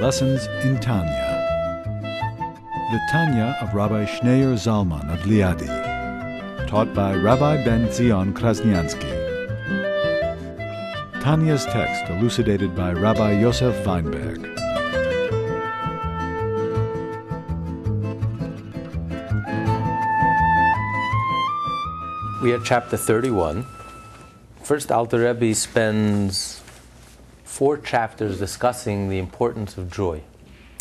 Lessons in Tanya. The Tanya of Rabbi Schneur Zalman of Liadi, taught by Rabbi Ben Zion Krasniansky. Tanya's text elucidated by Rabbi Yosef Weinberg. We are chapter 31. First, Alter Rebbe spends four chapters discussing the importance of joy.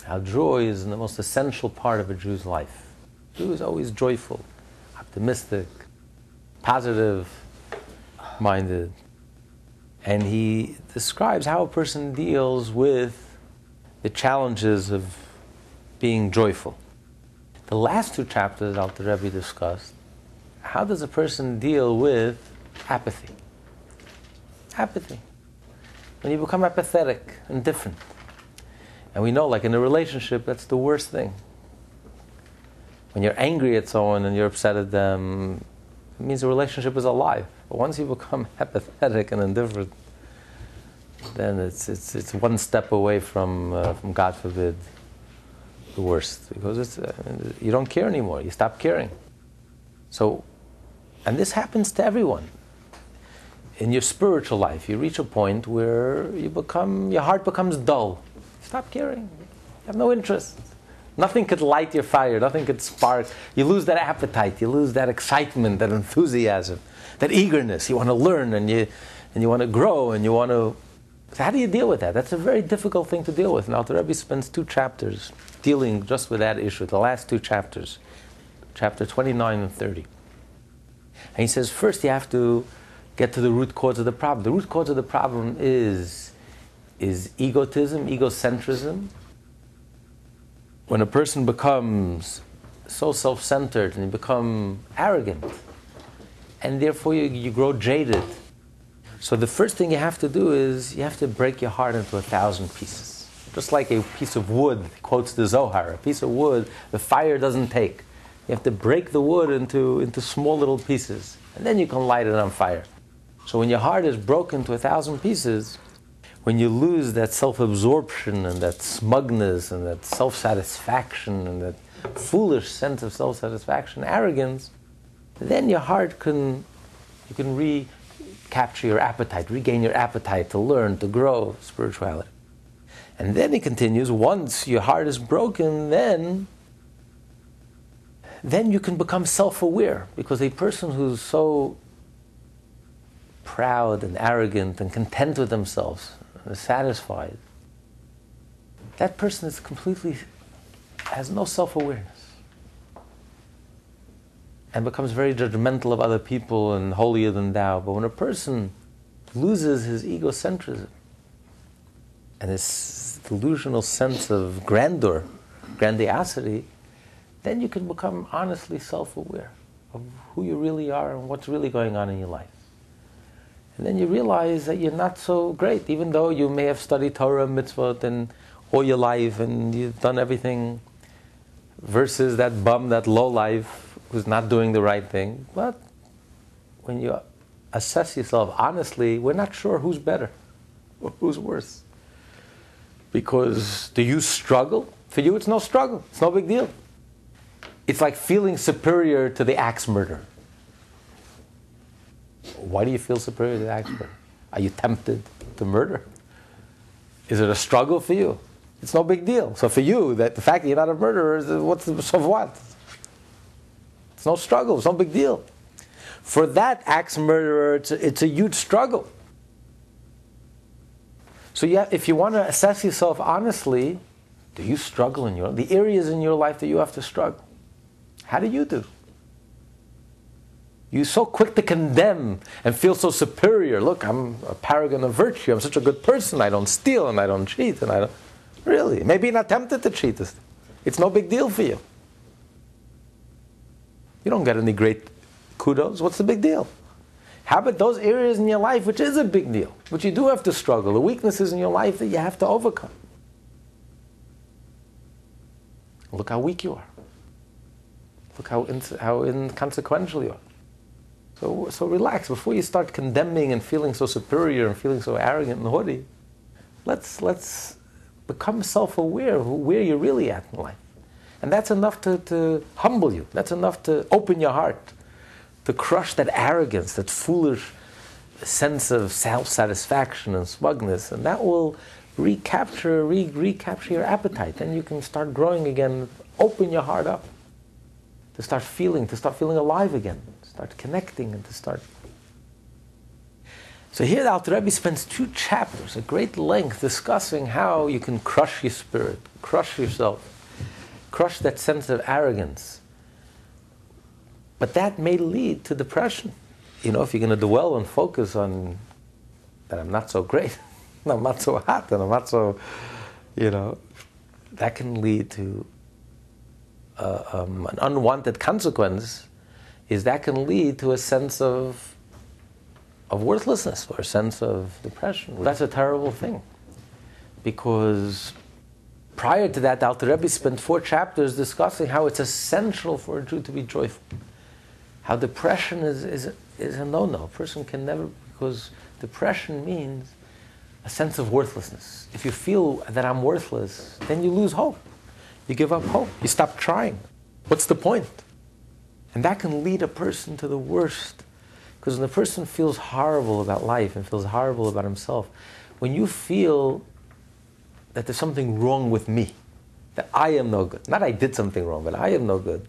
How joy is the most essential part of a Jew's life. A Jew is always joyful, optimistic, positive minded. And he describes how a person deals with the challenges of being joyful. The last two chapters Alter Rebbe discussed how does a person deal with apathy? Apathy. When you become apathetic, and indifferent. And we know, like in a relationship, that's the worst thing. When you're angry at someone and you're upset at them, it means the relationship is alive. But once you become apathetic and indifferent, then it's, it's, it's one step away from, uh, from, God forbid, the worst. Because it's, uh, you don't care anymore. You stop caring. So and this happens to everyone. In your spiritual life, you reach a point where you become, your heart becomes dull. Stop caring. You have no interest. Nothing could light your fire. Nothing could spark. You lose that appetite. You lose that excitement, that enthusiasm, that eagerness. You want to learn and you, and you want to grow and you want to. So how do you deal with that? That's a very difficult thing to deal with. And Alter Rebbe spends two chapters dealing just with that issue. The last two chapters, chapter 29 and 30. And he says, first you have to get to the root cause of the problem. The root cause of the problem is, is egotism, egocentrism. When a person becomes so self centered and you become arrogant, and therefore you, you grow jaded. So the first thing you have to do is you have to break your heart into a thousand pieces. Just like a piece of wood, quotes the Zohar, a piece of wood, the fire doesn't take. You have to break the wood into, into small little pieces, and then you can light it on fire. So when your heart is broken to a thousand pieces, when you lose that self absorption and that smugness and that self satisfaction and that foolish sense of self satisfaction, arrogance, then your heart can, you can recapture your appetite, regain your appetite to learn, to grow spirituality. And then he continues, once your heart is broken, then then you can become self aware because a person who's so proud and arrogant and content with themselves, satisfied, that person is completely, has no self awareness and becomes very judgmental of other people and holier than thou. But when a person loses his egocentrism and his delusional sense of grandeur, grandiosity, then you can become honestly self aware of who you really are and what's really going on in your life. And then you realize that you're not so great, even though you may have studied Torah, and mitzvot, and all your life, and you've done everything, versus that bum, that low life, who's not doing the right thing. But when you assess yourself honestly, we're not sure who's better or who's worse. Because do you struggle? For you, it's no struggle, it's no big deal. It's like feeling superior to the axe murderer. Why do you feel superior to the murderer? Are you tempted to murder? Is it a struggle for you? It's no big deal. So for you, that the fact that you're not a murderer is uh, what's so what? It's no struggle. It's no big deal. For that axe murderer, it's a, it's a huge struggle. So yeah, if you want to assess yourself honestly, do you struggle in your the areas in your life that you have to struggle? How do you do? You're so quick to condemn and feel so superior. Look, I'm a paragon of virtue. I'm such a good person. I don't steal and I don't cheat and I don't. Really? Maybe not tempted to cheat. It's no big deal for you. You don't get any great kudos. What's the big deal? How about those areas in your life which is a big deal, which you do have to struggle, the weaknesses in your life that you have to overcome? Look how weak you are. Look how, in, how inconsequential you are. So, so relax. Before you start condemning and feeling so superior and feeling so arrogant and haughty, let's, let's become self-aware of where you're really at in life. And that's enough to, to humble you. That's enough to open your heart, to crush that arrogance, that foolish sense of self-satisfaction and smugness, and that will recapture, re- recapture your appetite. Then you can start growing again. Open your heart up to start feeling, to start feeling alive again, start connecting, and to start. So here the Alter Rebbe spends two chapters, a great length, discussing how you can crush your spirit, crush yourself, crush that sense of arrogance. But that may lead to depression. You know, if you're going to dwell and focus on that I'm not so great, I'm not so hot, and I'm not so, you know, that can lead to uh, um, an unwanted consequence. Is that can lead to a sense of of worthlessness or a sense of depression. That's a terrible thing, because prior to that, Alter Rebbe spent four chapters discussing how it's essential for a Jew to be joyful. How depression is, is, is a no no. A person can never, because depression means a sense of worthlessness. If you feel that I'm worthless, then you lose hope. You give up hope. You stop trying. What's the point? And that can lead a person to the worst. Because when a person feels horrible about life and feels horrible about himself, when you feel that there's something wrong with me, that I am no good. Not I did something wrong, but I am no good.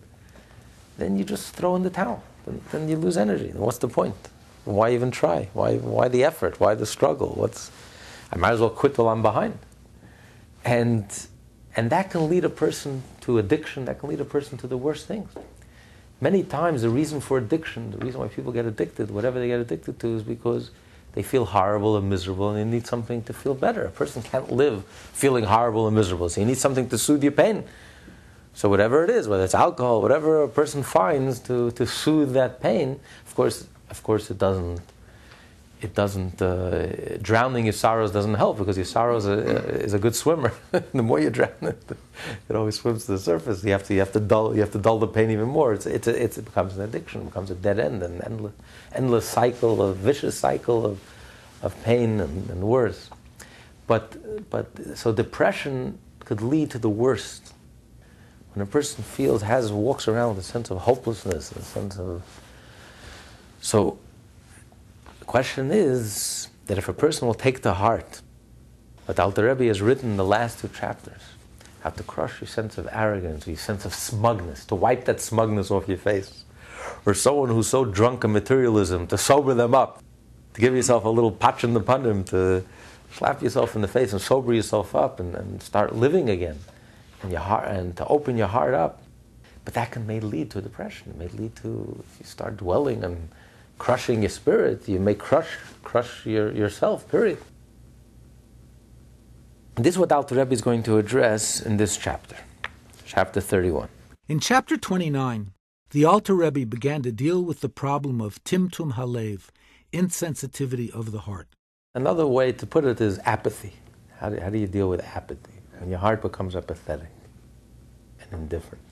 Then you just throw in the towel. Then, then you lose energy. What's the point? Why even try? Why, why the effort? Why the struggle? What's, I might as well quit while I'm behind. And, and that can lead a person to addiction, that can lead a person to the worst things. Many times, the reason for addiction, the reason why people get addicted, whatever they get addicted to, is because they feel horrible and miserable and they need something to feel better. A person can't live feeling horrible and miserable, so you need something to soothe your pain. So, whatever it is, whether it's alcohol, whatever a person finds to, to soothe that pain, of course, of course, it doesn't. It doesn't. Uh, drowning your sorrows doesn't help because your sorrows are, uh, is a good swimmer. the more you drown it, it always swims to the surface. You have to. You have to dull. You have to dull the pain even more. It's. It's. A, it's it becomes an addiction. It becomes a dead end, an endless, endless cycle, a vicious cycle of, of pain and, and worse. But. But so depression could lead to the worst. When a person feels has walks around with a sense of hopelessness, a sense of so question is that if a person will take to heart what Alter Rebbe has written in the last two chapters, how to crush your sense of arrogance, your sense of smugness, to wipe that smugness off your face, or someone who's so drunk in materialism, to sober them up, to give yourself a little patch in the punim, to slap yourself in the face and sober yourself up and, and start living again, and your heart, and to open your heart up. But that can may lead to depression. It may lead to if you start dwelling and crushing your spirit, you may crush, crush your, yourself, period. This is what Alter Rebbe is going to address in this chapter, chapter 31. In chapter 29, the Alter Rebbe began to deal with the problem of timtum halev, insensitivity of the heart. Another way to put it is apathy. How do, how do you deal with apathy? When your heart becomes apathetic and indifferent.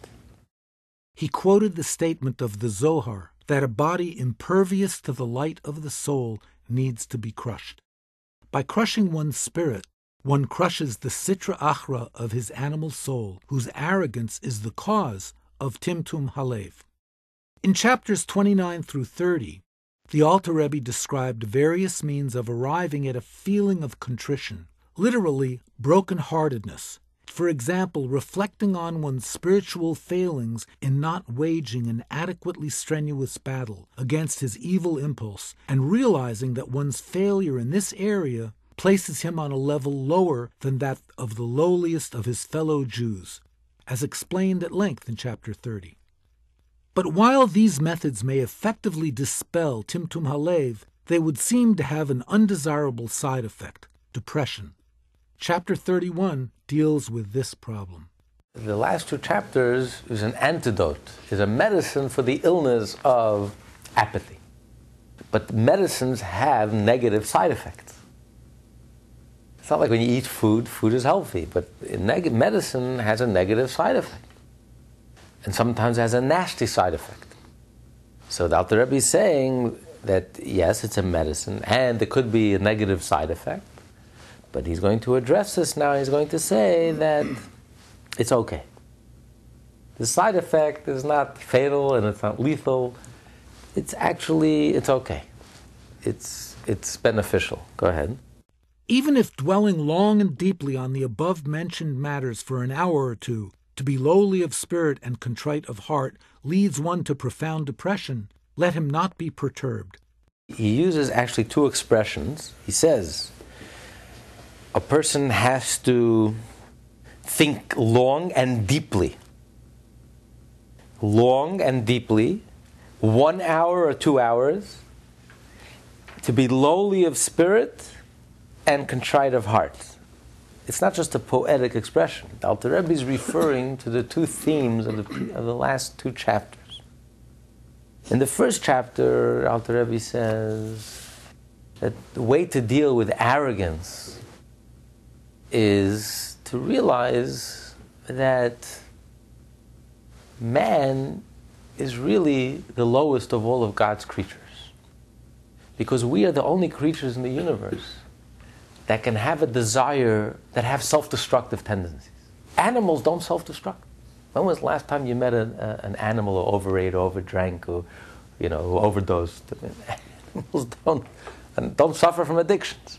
He quoted the statement of the Zohar that a body impervious to the light of the soul needs to be crushed. By crushing one's spirit, one crushes the sitra achra of his animal soul, whose arrogance is the cause of timtum halev. In chapters 29 through 30, the Alter Rebbe described various means of arriving at a feeling of contrition, literally broken-heartedness, for example, reflecting on one's spiritual failings in not waging an adequately strenuous battle against his evil impulse, and realizing that one's failure in this area places him on a level lower than that of the lowliest of his fellow Jews, as explained at length in chapter 30. But while these methods may effectively dispel Timtum Halev, they would seem to have an undesirable side effect depression. Chapter 31 deals with this problem. The last two chapters is an antidote, is a medicine for the illness of apathy. But medicines have negative side effects. It's not like when you eat food, food is healthy, but neg- medicine has a negative side effect. And sometimes has a nasty side effect. So the Alter Rebbe is saying that yes, it's a medicine, and there could be a negative side effect, But he's going to address this now. He's going to say that it's okay. The side effect is not fatal and it's not lethal. It's actually it's okay. It's it's beneficial. Go ahead. Even if dwelling long and deeply on the above mentioned matters for an hour or two, to be lowly of spirit and contrite of heart leads one to profound depression, let him not be perturbed. He uses actually two expressions. He says, a person has to think long and deeply. Long and deeply, one hour or two hours, to be lowly of spirit and contrite of heart. It's not just a poetic expression. The Alter Rebbe is referring to the two themes of the, of the last two chapters. In the first chapter, Alter Rebbe says that the way to deal with arrogance is to realize that man is really the lowest of all of God's creatures. Because we are the only creatures in the universe that can have a desire that have self-destructive tendencies. Animals don't self-destruct. When was the last time you met a, a, an animal who overate, overdrank, or you know, overdosed? Animals don't and don't suffer from addictions.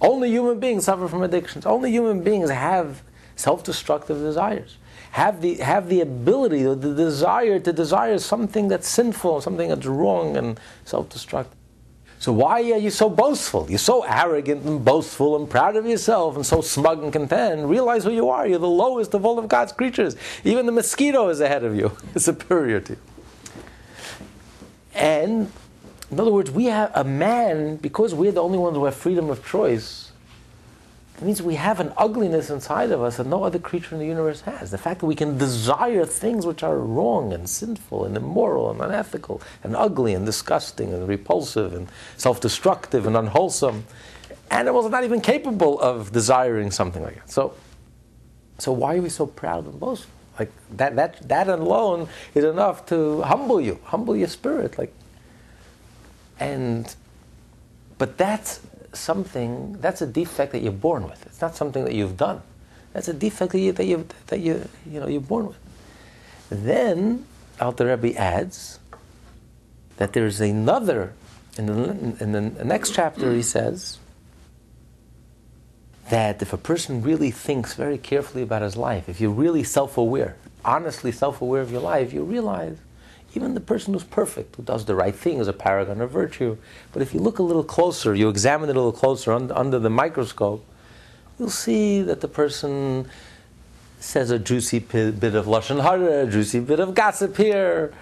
Only human beings suffer from addictions. Only human beings have self-destructive desires. Have the have the ability, the desire to desire something that's sinful, something that's wrong and self-destructive. So why are you so boastful? You're so arrogant and boastful and proud of yourself and so smug and content. Realize who you are. You're the lowest of all of God's creatures. Even the mosquito is ahead of you, superior to you. And in other words, we have a man, because we're the only ones who have freedom of choice, it means we have an ugliness inside of us that no other creature in the universe has. The fact that we can desire things which are wrong and sinful and immoral and unethical and ugly and disgusting and repulsive and self destructive and unwholesome. Animals are not even capable of desiring something like that. So, so why are we so proud and boastful? Like that, that, that alone is enough to humble you, humble your spirit. Like, and, but that's something, that's a defect that you're born with. It's not something that you've done. That's a defect that you, that you, that you, you know, you're born with. Then, Alter Rebbe adds that there's another, in the, in the next chapter he says, that if a person really thinks very carefully about his life, if you're really self aware, honestly self aware of your life, you realize even the person who's perfect, who does the right thing, is a paragon of virtue. But if you look a little closer, you examine it a little closer un- under the microscope, you'll see that the person says a juicy p- bit of lashon hara, a juicy bit of gossip here.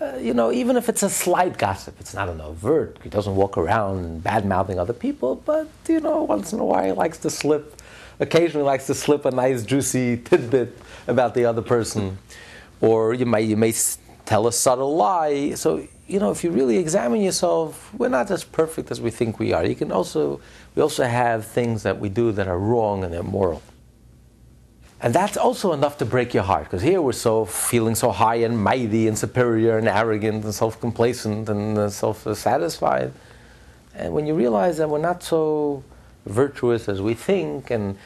Uh, you know, even if it's a slight gossip, it's not an overt. He doesn't walk around bad mouthing other people, but you know, once in a while he likes to slip. Occasionally likes to slip a nice juicy tidbit about the other person, or you may you may tell a subtle lie. So, you know, if you really examine yourself, we're not as perfect as we think we are. You can also, we also have things that we do that are wrong and immoral. And that's also enough to break your heart, because here we're so feeling so high and mighty and superior and arrogant and self complacent and uh, self satisfied. And when you realize that we're not so virtuous as we think, and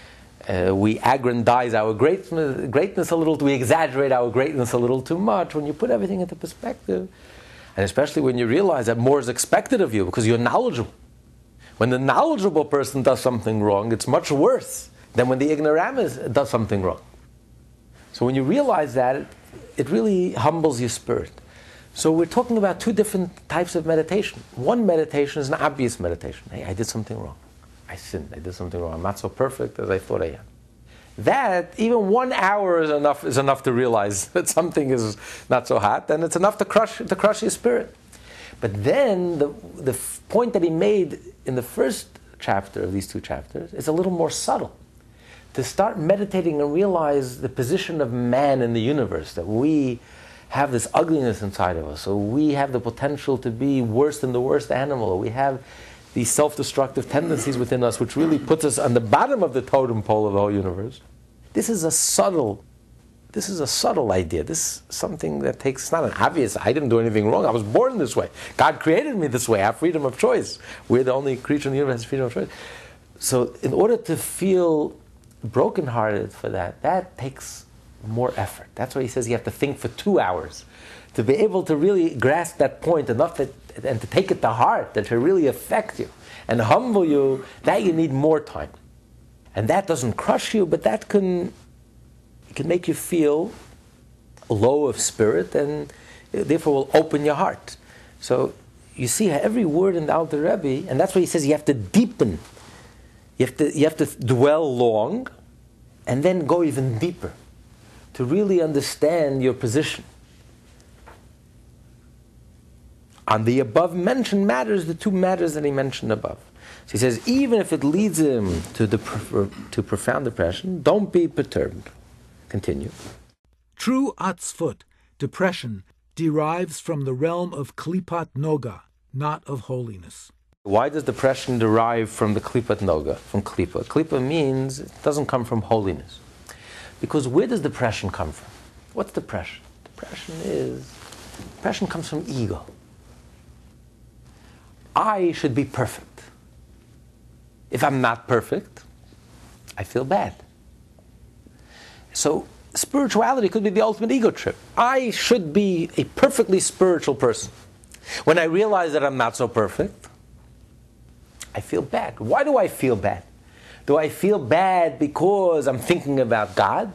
uh, we aggrandize our greatness, greatness a little, we exaggerate our greatness a little too much. When you put everything into perspective, and especially when you realize that more is expected of you because you're knowledgeable. When the knowledgeable person does something wrong, it's much worse than when the ignoramus does something wrong. So when you realize that, it, really humbles your spirit. So we're talking about two different types of meditation. One meditation is an obvious meditation. Hey, I did something wrong. I sinned. I did something wrong. I'm not so perfect as I thought I am. That even one hour is enough is enough to realize that something is not so hot, and it's enough to crush to crush your spirit. But then the the point that he made in the first chapter of these two chapters is a little more subtle. To start meditating and realize the position of man in the universe, that we have this ugliness inside of us, so we have the potential to be worse than the worst animal. We have these self-destructive tendencies within us, which really puts us on the bottom of the totem pole of the whole universe. This is a subtle, this is a subtle idea. This is something that takes, it's not an obvious, I didn't do anything wrong. I was born this way. God created me this way. I have freedom of choice. We're the only creature in the universe that has freedom of choice. So, in order to feel brokenhearted for that, that takes more effort. That's why he says you have to think for two hours to be able to really grasp that point enough that, and to take it to heart, that to really affect you and humble you, that you need more time. And that doesn't crush you, but that can, can make you feel low of spirit and therefore will open your heart. So you see every word in the Alter Rebbe, and that's why he says you have to deepen. You have to, you have to dwell long and then go even deeper to really understand your position. On the above mentioned matters, the two matters that he mentioned above. So he says, even if it leads him to, the, to profound depression, don't be perturbed. Continue. True atzvut, depression, derives from the realm of klipat noga, not of holiness. Why does depression derive from the klipat noga, from klipa? Klipa means it doesn't come from holiness. Because where does depression come from? What's depression? Depression is, depression comes from ego. I should be perfect. If I'm not perfect, I feel bad. So spirituality could be the ultimate ego trip. I should be a perfectly spiritual person. When I realize that I'm not so perfect, I feel bad. Why do I feel bad? Do I feel bad because I'm thinking about God?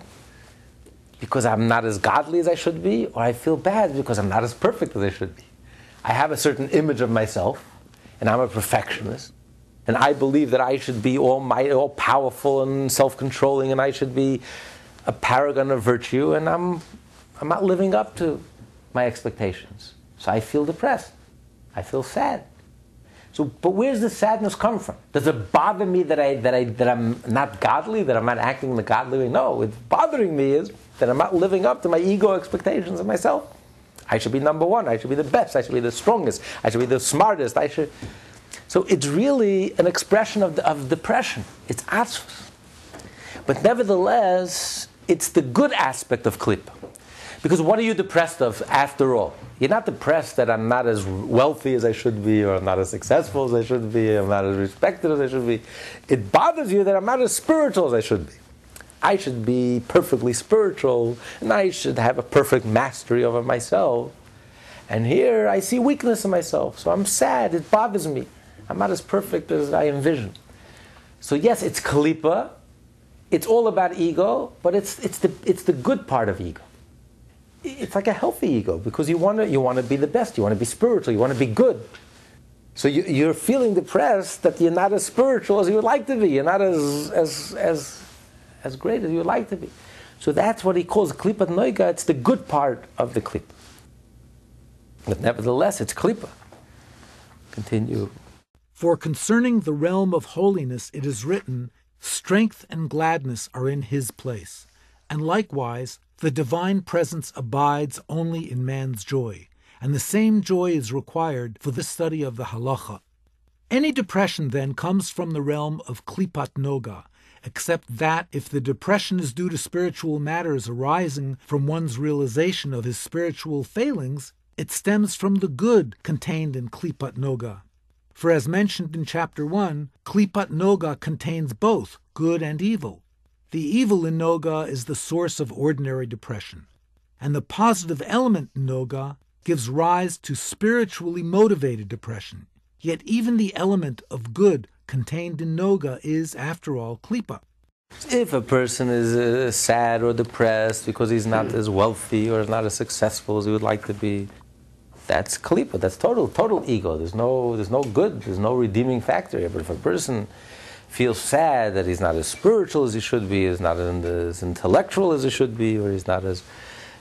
Because I'm not as godly as I should be? Or I feel bad because I'm not as perfect as I should be? I have a certain image of myself, and I'm a perfectionist, and I believe that I should be all mighty, all powerful and self-controlling, and I should be a paragon of virtue, and I'm, I'm not living up to my expectations. So I feel depressed. I feel sad. So, but where's the sadness come from? Does it bother me that I that I that I'm not godly, that I'm not acting in the godly way? No, it's bothering me is that I'm not living up to my ego expectations of myself. I should be number one. I should be the best. I should be the strongest. I should be the smartest. I should. So it's really an expression of, the, of depression. It's atzvus. But nevertheless, it's the good aspect of klippa. Because what are you depressed of after all? You're not depressed that I'm not as wealthy as I should be, or I'm not as successful as I should be, I'm not as respected as I should be. It bothers you that I'm not as spiritual as I should be. I should be perfectly spiritual, and I should have a perfect mastery over myself. And here I see weakness in myself, so I'm sad, it bothers me. I'm not as perfect as I envision. So, yes, it's kalipa, it's all about ego, but it's, it's, the, it's the good part of ego. It's like a healthy ego because you want to you want to be the best, you want to be spiritual, you want to be good. So you, you're feeling depressed that you're not as spiritual as you would like to be, you're not as, as, as, as great as you would like to be. So that's what he calls klipat noga. It's the good part of the klip. But nevertheless, it's klipa. Continue. For concerning the realm of holiness, it is written, Strength and gladness are in his place. And likewise, the divine presence abides only in man's joy, and the same joy is required for the study of the halacha. Any depression, then, comes from the realm of klipat noga, except that if the depression is due to spiritual matters arising from one's realization of his spiritual failings, it stems from the good contained in klipat noga. For as mentioned in chapter 1, Klipat Noga contains both good and evil. The evil in Noga is the source of ordinary depression, and the positive element in Noga gives rise to spiritually motivated depression. Yet even the element of good contained in Noga is, after all, Klipa. If a person is uh, sad or depressed because he's not as wealthy or not as successful as he would like to be, that's kalipa. That's total, total ego. There's no, there's no good. There's no redeeming factor here. But if a person feels sad that he's not as spiritual as he should be, is not as intellectual as he should be, or he's not as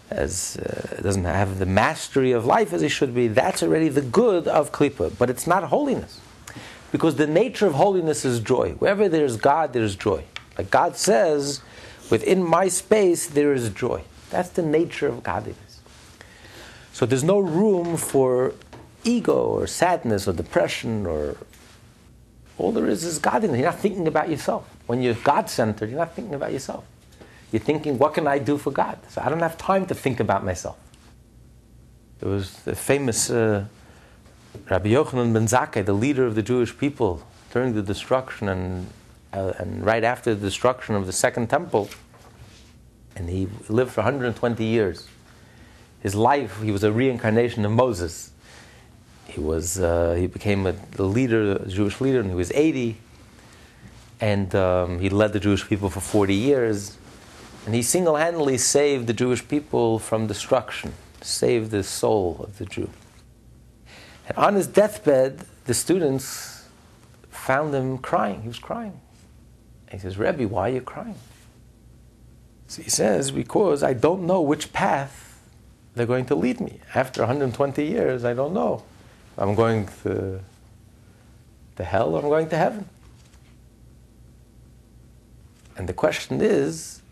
as uh, doesn't have the mastery of life as he should be, that's already the good of klipa. But it's not holiness, because the nature of holiness is joy. Wherever there's God, there's joy. Like God says, within my space there is joy. That's the nature of godliness. So there's no room for ego or sadness or depression or all there is is godliness. You're not thinking about yourself. When you're God centered, you're not thinking about yourself. You're thinking, what can I do for God? So I don't have time to think about myself. There was the famous uh, Rabbi Yochanan ben Zakkai, the leader of the Jewish people during the destruction, and uh, and right after the destruction of the second temple, and he lived for 120 years. His life, he was a reincarnation of Moses. He was, uh, he became a, a leader, a Jewish leader, and he was 80, and um, he led the Jewish people for 40 years, and he single-handedly saved the Jewish people from destruction, saved the soul of the Jew. And on his deathbed, the students found him crying. He was crying. And he says, Rebbe, why are you crying? So he says, because I don't know which path they're going to lead me. After 120 years, I don't know. I'm going to, to hell or I'm going to heaven. And the question is,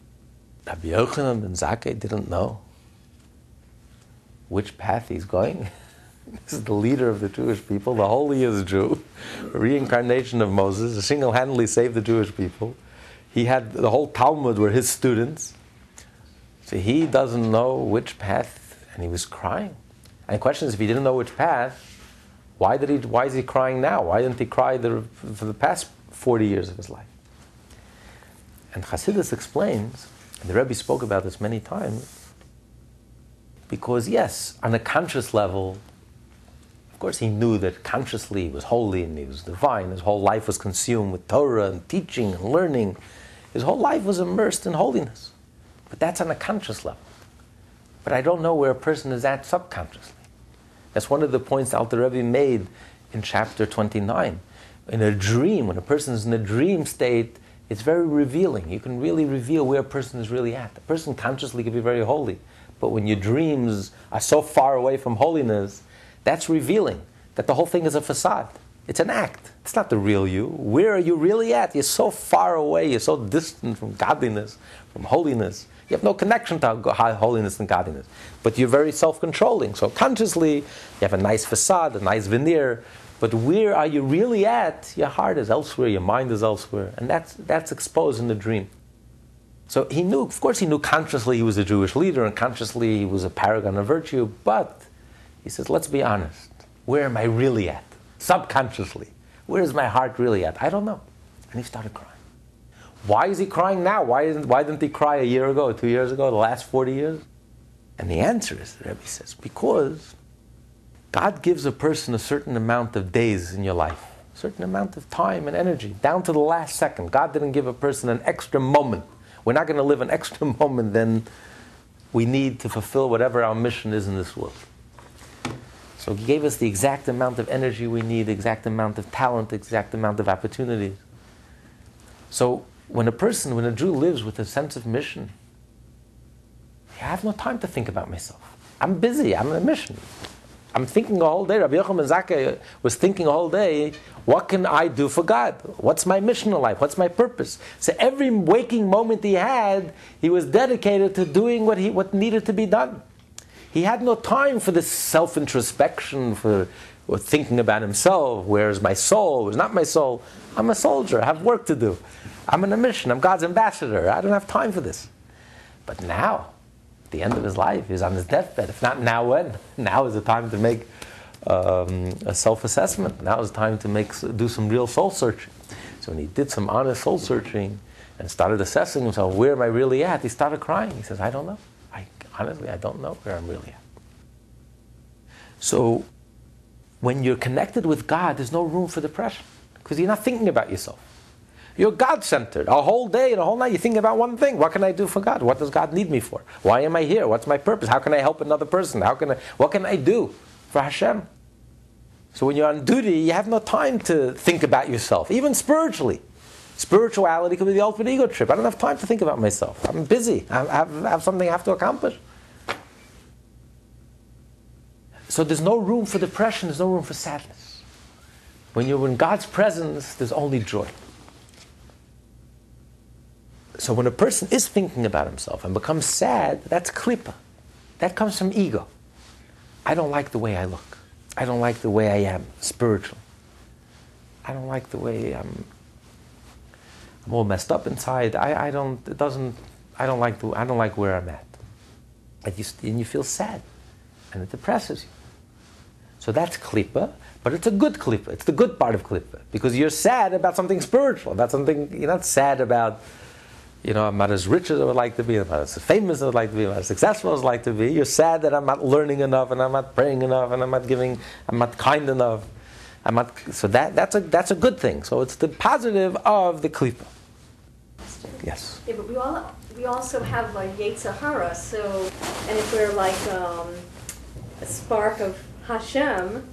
Rabbi Yochanan ben Zakkai didn't know which path he's going. this is the leader of the Jewish people, the holiest Jew, reincarnation of Moses, single handedly saved the Jewish people. He had the whole Talmud were his students. So he doesn't know which path, and he was crying. And the question is if he didn't know which path, why, did he, why is he crying now? Why didn't he cry the, for the past 40 years of his life? And Chassidus explains, and the Rebbe spoke about this many times, because yes, on a conscious level, course, he knew that consciously he was holy and he was divine. His whole life was consumed with Torah and teaching and learning. His whole life was immersed in holiness. But that's on a conscious level. But I don't know where a person is at subconsciously. That's one of the points Alter Rebbe made in chapter 29. In a dream, when a person is in a dream state, it's very revealing. You can really reveal where a person is really at. A person consciously can be very holy, but when your dreams are so far away from holiness, that's revealing that the whole thing is a facade. It's an act. It's not the real you. Where are you really at? You're so far away. You're so distant from godliness, from holiness. You have no connection to holiness and godliness. But you're very self controlling. So consciously, you have a nice facade, a nice veneer. But where are you really at? Your heart is elsewhere, your mind is elsewhere. And that's, that's exposed in the dream. So he knew, of course, he knew consciously he was a Jewish leader and consciously he was a paragon of virtue. But he says, let's be honest. Where am I really at? Subconsciously. Where is my heart really at? I don't know. And he started crying. Why is he crying now? Why, isn't, why didn't he cry a year ago, two years ago, the last 40 years? And the answer is, the Rebbe says, because God gives a person a certain amount of days in your life, a certain amount of time and energy, down to the last second. God didn't give a person an extra moment. We're not going to live an extra moment than we need to fulfill whatever our mission is in this world. So He gave us the exact amount of energy we need, the exact amount of talent, the exact amount of opportunities. So when a person, when a Jew lives with a sense of mission, I have no time to think about myself. I'm busy. I'm on a mission. I'm thinking all day. Rabbi Yochanan Zakkai was thinking all day, what can I do for God? What's my mission in life? What's my purpose? So every waking moment he had, he was dedicated to doing what, he, what needed to be done. He had no time for this self introspection, for thinking about himself. Where's my soul? Where's not my soul? I'm a soldier. I have work to do. I'm on a mission. I'm God's ambassador. I don't have time for this. But now, at the end of his life, he's on his deathbed. If not now, when? Now is the time to make um, a self-assessment. Now is the time to make do some real soul searching. So when he did some honest soul searching and started assessing himself, where am I really at? He started crying. He says, I don't know. Honestly, I don't know where I'm really at. So when you're connected with God, there's no room for depression because you're not thinking about yourself. You're God centered. A whole day and a whole night you're thinking about one thing. What can I do for God? What does God need me for? Why am I here? What's my purpose? How can I help another person? How can I, what can I do for Hashem? So when you're on duty, you have no time to think about yourself, even spiritually. Spirituality could be the ultimate ego trip. I don't have time to think about myself. I'm busy. I have, I have something I have to accomplish. So there's no room for depression, there's no room for sadness. When you're in God's presence, there's only joy. So when a person is thinking about himself and becomes sad, that's klipa. That comes from ego. I don't like the way I look. I don't like the way I am spiritual. I don't like the way I'm. I'm all messed up inside. I, I don't. It doesn't. I don't like the. I don't like where I'm at. And you, and you feel sad, and it depresses you. So that's klipa, but it's a good klipa. It's the good part of klipa because you're sad about something spiritual, about something you're not sad about. You know, I'm not as rich as I would like to be. I'm not as famous as I would like to be. I'm not as successful as I'd like to be. You're sad that I'm not learning enough, and I'm not praying enough, and I'm not giving. I'm not kind enough. I'm not. So that that's a that's a good thing. So it's the positive of the klipa. Yes. Yeah, but we all we also have a Yetzer Hara. So, and if we're like um, a spark of Hashem,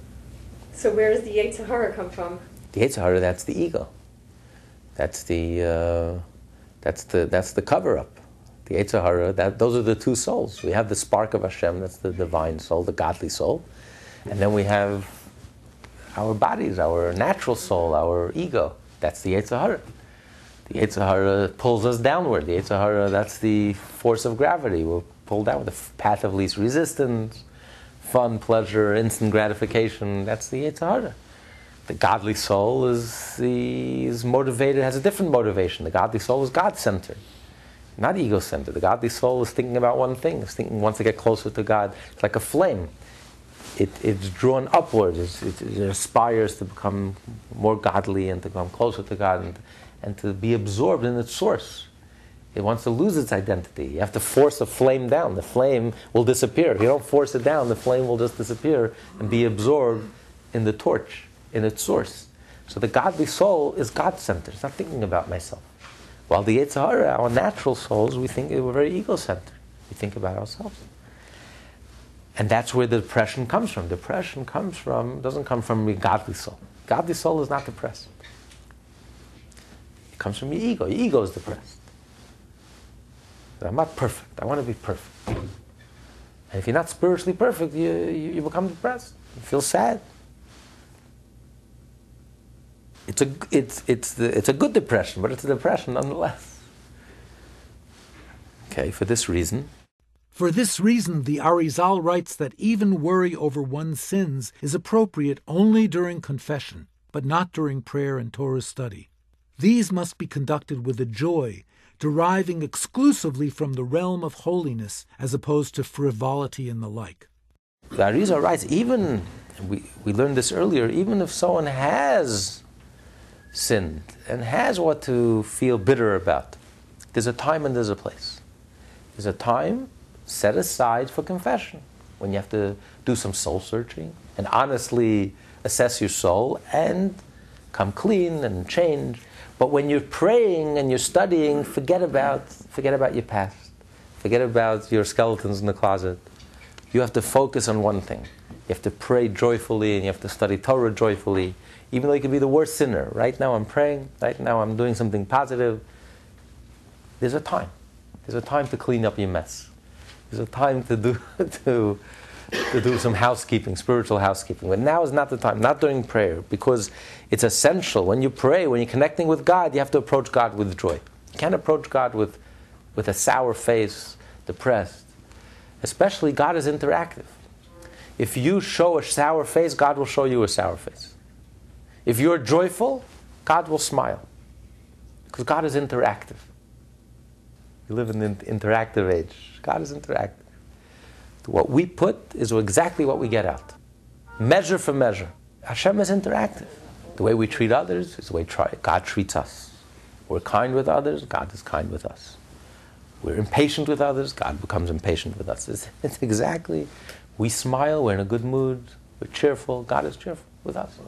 so where does the Yetzer Hara come from? The Yetzer Hara, that's the ego. That's the uh, that's the that's the cover up. The Yetzer Hara, that those are the two souls. We have the spark of Hashem, that's the divine soul, the godly soul, and then we have our bodies, our natural soul, our ego. That's the Yetzer Hara. The Yetzer Hara pulls us downward. The Yetzer Hara, that's the force of gravity. We're pulled down with the path of least resistance, fun, pleasure, instant gratification. That's the Yetzer Hara. The godly soul is, the, is motivated, has a different motivation. The godly soul is God centered, not ego centered. The godly soul is thinking about one thing, it's thinking wants to get closer to God. It's like a flame. It, it's drawn upwards, it, it, aspires to become more godly and to come closer to God. And, and to be absorbed in its source. It wants to lose its identity. You have to force a flame down. The flame will disappear. If you don't force it down, the flame will just disappear and be absorbed in the torch, in its source. So the godly soul is God centered. It's not thinking about myself. While the Yetzer Hara, our natural souls, we think we're very ego centered. We think about ourselves. And that's where the depression comes from. Depression comes from, doesn't come from the godly soul. Godly soul is not depressed comes from your ego. Your ego is depressed. I'm not perfect. I want to be perfect. And if you're not spiritually perfect, you, you, you become depressed. You feel sad. It's a, it's, it's, the, it's a good depression, but it's a depression nonetheless. Okay, for this reason. For this reason, the Arizal writes that even worry over one's sins is appropriate only during confession, but not during prayer and Torah study. These must be conducted with a joy deriving exclusively from the realm of holiness as opposed to frivolity and the like. The writes, even, we, we learned this earlier, even if someone has sinned and has what to feel bitter about, there's a time and there's a place. There's a time set aside for confession when you have to do some soul searching and honestly assess your soul and come clean and change. But when you're praying and you're studying, forget about, forget about your past. Forget about your skeletons in the closet. You have to focus on one thing. You have to pray joyfully and you have to study Torah joyfully, even though you can be the worst sinner. Right now I'm praying, right now I'm doing something positive. There's a time. There's a time to clean up your mess. There's a time to do, to, to do some housekeeping, spiritual housekeeping. But now is not the time, not during prayer, because it's essential. When you pray, when you're connecting with God, you have to approach God with joy. You can't approach God with, with a sour face, depressed. Especially, God is interactive. If you show a sour face, God will show you a sour face. If you're joyful, God will smile. Because God is interactive. We live in an interactive age. God is interactive. What we put is exactly what we get out. Measure for measure. Hashem is interactive. The way we treat others is the way God treats us. We're kind with others, God is kind with us. We're impatient with others, God becomes impatient with us. It's, it's exactly, we smile, we're in a good mood, we're cheerful, God is cheerful with us.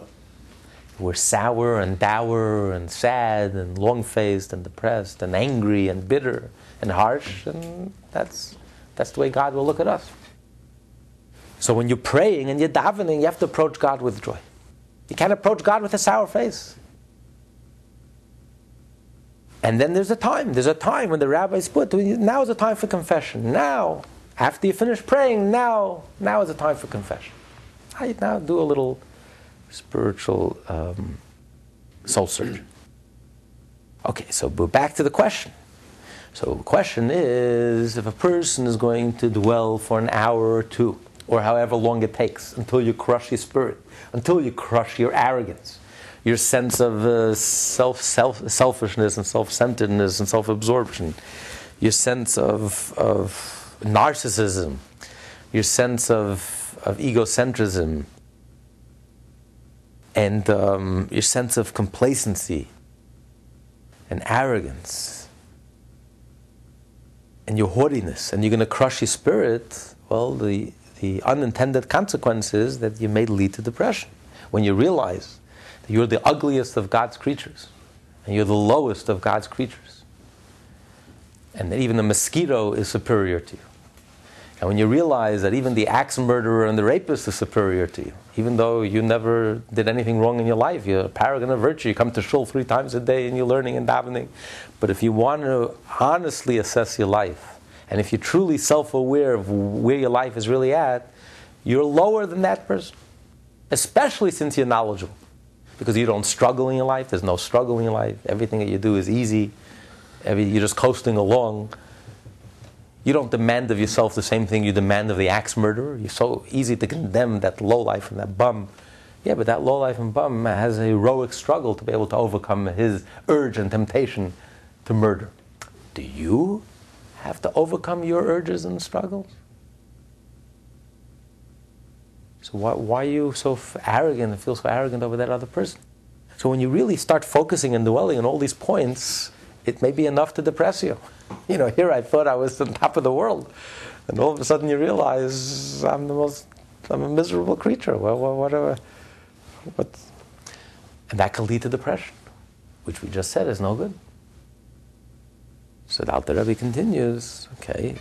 We're sour and dour and sad and long faced and depressed and angry and bitter and harsh, and that's, that's the way God will look at us. So when you're praying and you're davening, you have to approach God with joy. You can't approach God with a sour face. And then there's a time. There's a time when the rabbis put, now is the time for confession. Now, after you finish praying, now, now is the time for confession. I now do a little spiritual um, soul search. Okay, so we're back to the question. So the question is if a person is going to dwell for an hour or two, or however long it takes until you crush your spirit, until you crush your arrogance, your sense of uh, self, self, selfishness and self centeredness and self absorption, your sense of, of narcissism, your sense of, of egocentrism, and um, your sense of complacency and arrogance and your haughtiness, and you're going to crush your spirit, well, the, the unintended consequences that you may lead to depression. When you realize that you're the ugliest of God's creatures, and you're the lowest of God's creatures, and that even the mosquito is superior to you. And when you realize that even the axe murderer and the rapist is superior to you, even though you never did anything wrong in your life, you're a paragon of virtue, you come to shul three times a day and you're learning and davening. But if you want to honestly assess your life, and if you're truly self aware of where your life is really at, you're lower than that person, especially since you're knowledgeable. Because you don't struggle in your life, there's no struggle in your life, everything that you do is easy, you're just coasting along. You don't demand of yourself the same thing you demand of the axe murderer. You're so easy to condemn that low life and that bum. Yeah, but that low life and bum has a heroic struggle to be able to overcome his urge and temptation to murder. Do you have to overcome your urges and struggles? So why, why are you so arrogant and feel so arrogant over that other person? So when you really start focusing and dwelling on all these points, it may be enough to depress you. You know, here I thought I was on top of the world, and all of a sudden you realize I'm the most, I'm a miserable creature. Well, whatever, what, and that can lead to depression, which we just said is no good. So the Alter Rebbe continues. Okay.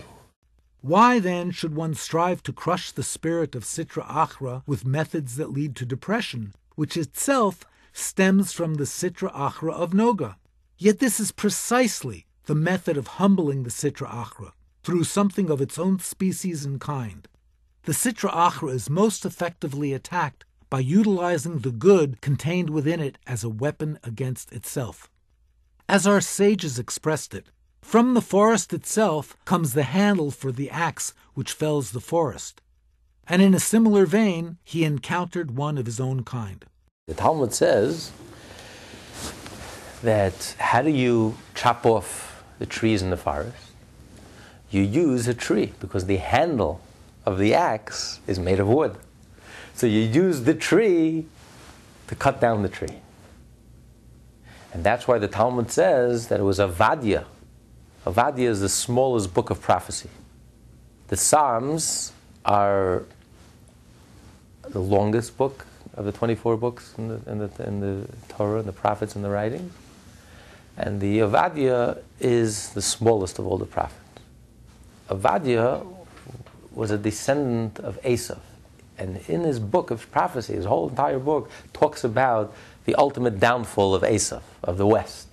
Why then should one strive to crush the spirit of Sitra Achra with methods that lead to depression, which itself stems from the Sitra Achra of Noga? Yet this is precisely the method of humbling the Sitra Achra through something of its own species and kind. The Sitra Achra is most effectively attacked by utilizing the good contained within it as a weapon against itself. As our sages expressed it, from the forest itself comes the handle for the axe which fells the forest. And in a similar vein, he encountered one of his own kind. The Talmud says that how do you chop off the trees in the forest? You use a tree because the handle of the axe is made of wood. So you use the tree to cut down the tree. And that's why the Talmud says that it was Avadia. Avadia is the smallest book of prophecy. The Psalms are the longest book of the 24 books in the, in the, in the Torah and the prophets and the writings. And the Avadia is the smallest of all the prophets. Avadia was a descendant of Esav. And in his book of prophecy, his whole entire book talks about the ultimate downfall of Esav, of the West,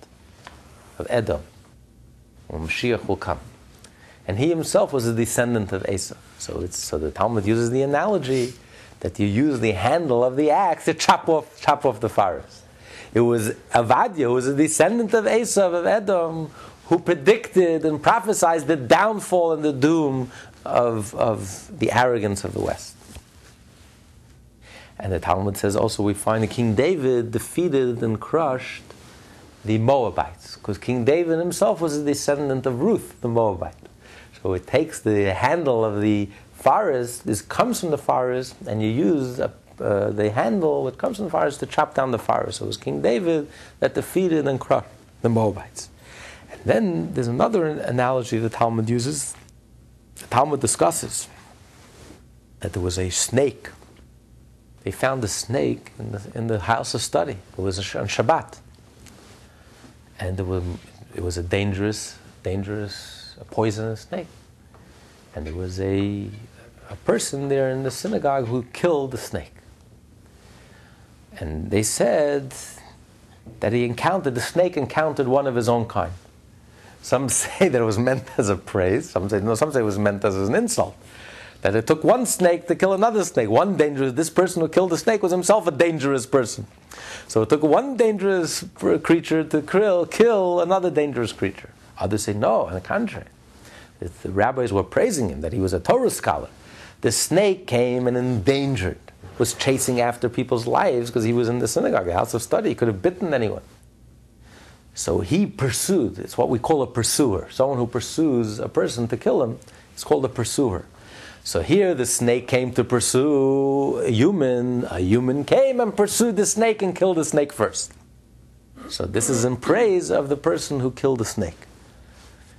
of Edom, when Mashiach will come. And he himself was a descendant of Esav. So, it's, so the Talmud uses the analogy that you use the handle of the axe to chop off, chop off the forest. It was Avadia, who was a descendant of Esav of Edom, who predicted and prophesied the downfall and the doom of, of the arrogance of the West. And the Talmud says also we find that King David defeated and crushed the Moabites, because King David himself was a descendant of Ruth, the Moabite. So it takes the handle of the forest, this comes from the forest, and you use a uh, the handle that comes from the forest to chop down the forest. So it was King David that defeated and crushed the Moabites. And then there's another analogy the Talmud uses. The Talmud discusses that there was a snake. They found a snake in the, in the house of study. It was on Shabbat. And it was, it was a dangerous, dangerous, a poisonous snake. And there was a, a person there in the synagogue who killed the snake. And they said that he encountered, the snake encountered one of his own kind. Some say that it was meant as a praise, some say, no, some say it was meant as an insult. That it took one snake to kill another snake. One dangerous, this person who killed the snake was himself a dangerous person. So it took one dangerous creature to kill, kill another dangerous creature. Others say, no, on the contrary. The rabbis were praising him that he was a Torah scholar. The snake came and endangered was chasing after people's lives because he was in the synagogue, the house of study. He could have bitten anyone. So he pursued. It's what we call a pursuer. Someone who pursues a person to kill him is called a pursuer. So here the snake came to pursue a human. A human came and pursued the snake and killed the snake first. So this is in praise of the person who killed the snake.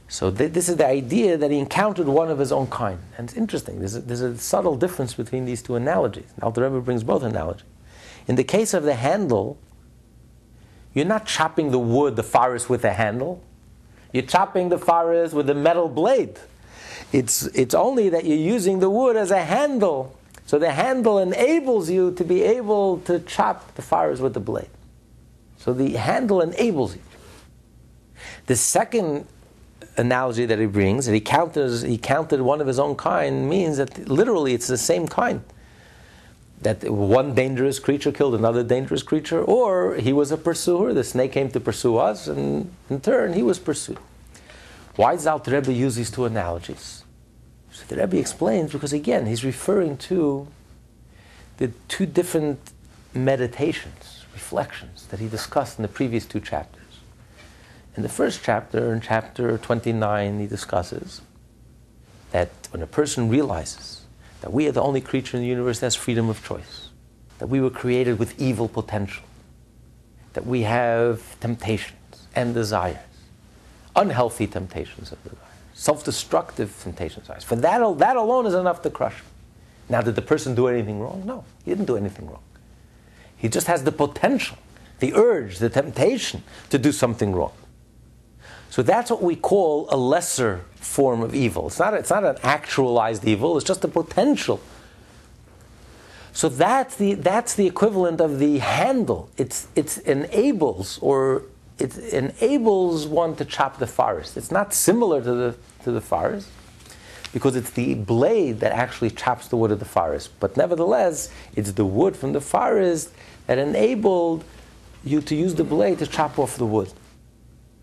So th- this is the idea that he encountered one of his own kind. And it's interesting. There's a, there's a subtle difference between these two analogies. Alter Rebbe brings both analogies. In the case of the handle, you're not chopping the wood, the forest with a handle. You're chopping the forest with a metal blade. It's, it's only that you're using the wood as a handle. So the handle enables you to be able to chop the forest with the blade. So the handle enables you. The second analogy that he brings, that he counters, he counted one of his own kind, means that literally it's the same kind. That one dangerous creature killed another dangerous creature, or he was a pursuer, the snake came to pursue us, and in turn he was pursued. Why does Alter Rebbe use these two analogies? The Rebbe explains because again he's referring to the two different meditations, reflections that he discussed in the previous two chapters. In the first chapter, in chapter 29, he discusses that when a person realizes that we are the only creature in the universe that has freedom of choice, that we were created with evil potential, that we have temptations and desires, unhealthy temptations and desires, self destructive temptations. For that, that alone is enough to crush me. Now, did the person do anything wrong? No, he didn't do anything wrong. He just has the potential, the urge, the temptation to do something wrong. So that's what we call a lesser form of evil. It's not, it's not an actualized evil, it's just a potential. So that's the, that's the equivalent of the handle. It's, it enables or it enables one to chop the forest. It's not similar to the, to the forest because it's the blade that actually chops the wood of the forest. But nevertheless, it's the wood from the forest that enabled you to use the blade to chop off the wood.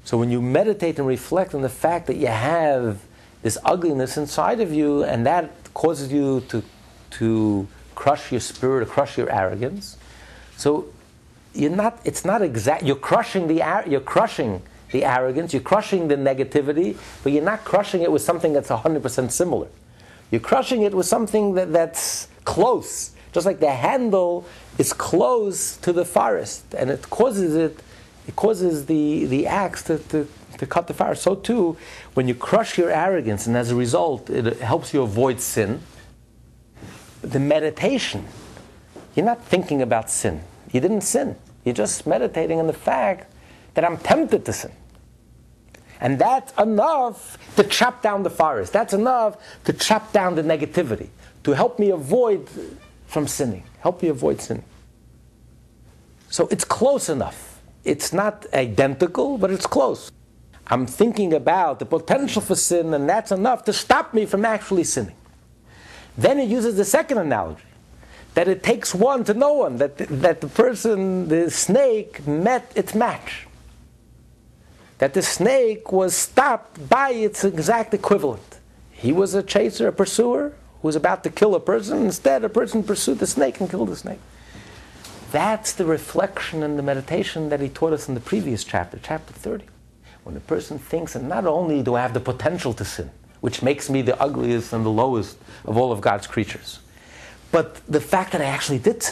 So when you meditate and reflect on the fact that you have this ugliness inside of you, and that causes you to, to crush your spirit, crush your arrogance. So you're not, it's not exact, you're crushing the, you're crushing the arrogance, you're crushing the negativity, but you're not crushing it with something that's 100% similar. You're crushing it with something that, that's close, just like the handle is close to the forest, and it causes it it causes the, the axe to, to, to cut the fire. So too, when you crush your arrogance, and as a result, it helps you avoid sin. The meditation, you're not thinking about sin. You didn't sin. You're just meditating on the fact that I'm tempted to sin. And that's enough to chop down the forest. That's enough to chop down the negativity, to help me avoid from sinning, help me avoid sin. So it's close enough it's not identical, but it's close. I'm thinking about the potential for sin, and that's enough to stop me from actually sinning. Then it uses the second analogy that it takes one to know one, that, that the person, the snake, met its match. That the snake was stopped by its exact equivalent. He was a chaser, a pursuer, who was about to kill a person. Instead, a person pursued the snake and killed the snake. That's the reflection and the meditation that he taught us in the previous chapter, chapter 30. When a person thinks, and not only do I have the potential to sin, which makes me the ugliest and the lowest of all of God's creatures, but the fact that I actually did.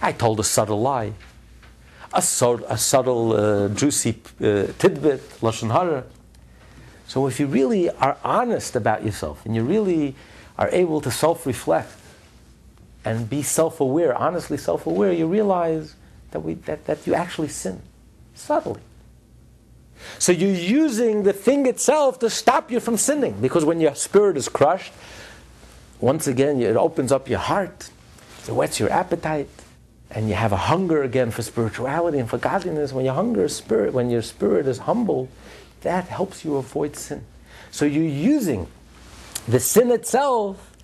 I told a subtle lie, a, so, a subtle, uh, juicy uh, tidbit, lashon hara. So if you really are honest about yourself and you really are able to self-reflect and be self-aware, honestly self-aware, you realize that, we, that, that you actually sin subtly. So you're using the thing itself to stop you from sinning, because when your spirit is crushed, once again, it opens up your heart, it whets your appetite, and you have a hunger again for spirituality and for godliness. When your hunger is spirit, when your spirit is humble, that helps you avoid sin. So you're using the sin itself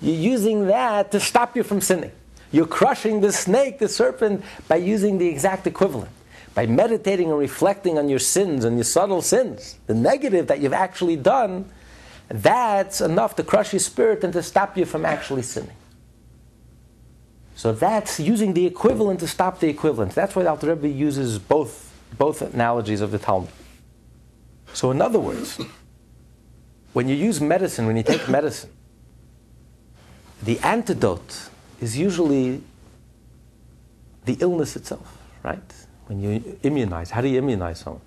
you're using that to stop you from sinning. You're crushing the snake, the serpent, by using the exact equivalent. By meditating and reflecting on your sins and your subtle sins, the negative that you've actually done, that's enough to crush your spirit and to stop you from actually sinning. So that's using the equivalent to stop the equivalent. That's why Alter Rebbe uses both, both analogies of the Talmud. So in other words, when you use medicine, when you take medicine, the antidote is usually the illness itself, right? When you immunize, how do you immunize someone?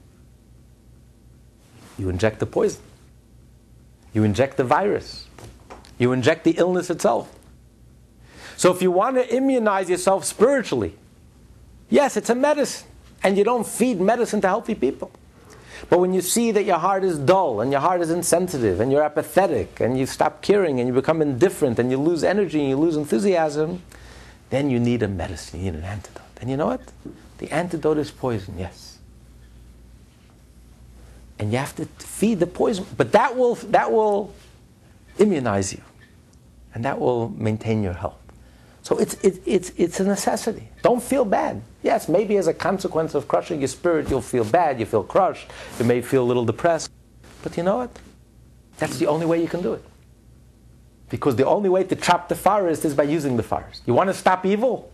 You inject the poison. You inject the virus. You inject the illness itself. So if you want to immunize yourself spiritually, yes, it's a medicine. And you don't feed medicine to healthy people. But when you see that your heart is dull and your heart is insensitive and you're apathetic and you stop caring and you become indifferent and you lose energy and you lose enthusiasm, then you need a medicine, you need an antidote. And you know what? The antidote is poison, yes. And you have to feed the poison, but that will, that will immunize you and that will maintain your health. So it's, it, it's, it's a necessity. Don't feel bad. Yes, maybe as a consequence of crushing your spirit, you'll feel bad, you feel crushed, you may feel a little depressed. But you know what? That's the only way you can do it. Because the only way to trap the forest is by using the forest. You want to stop evil?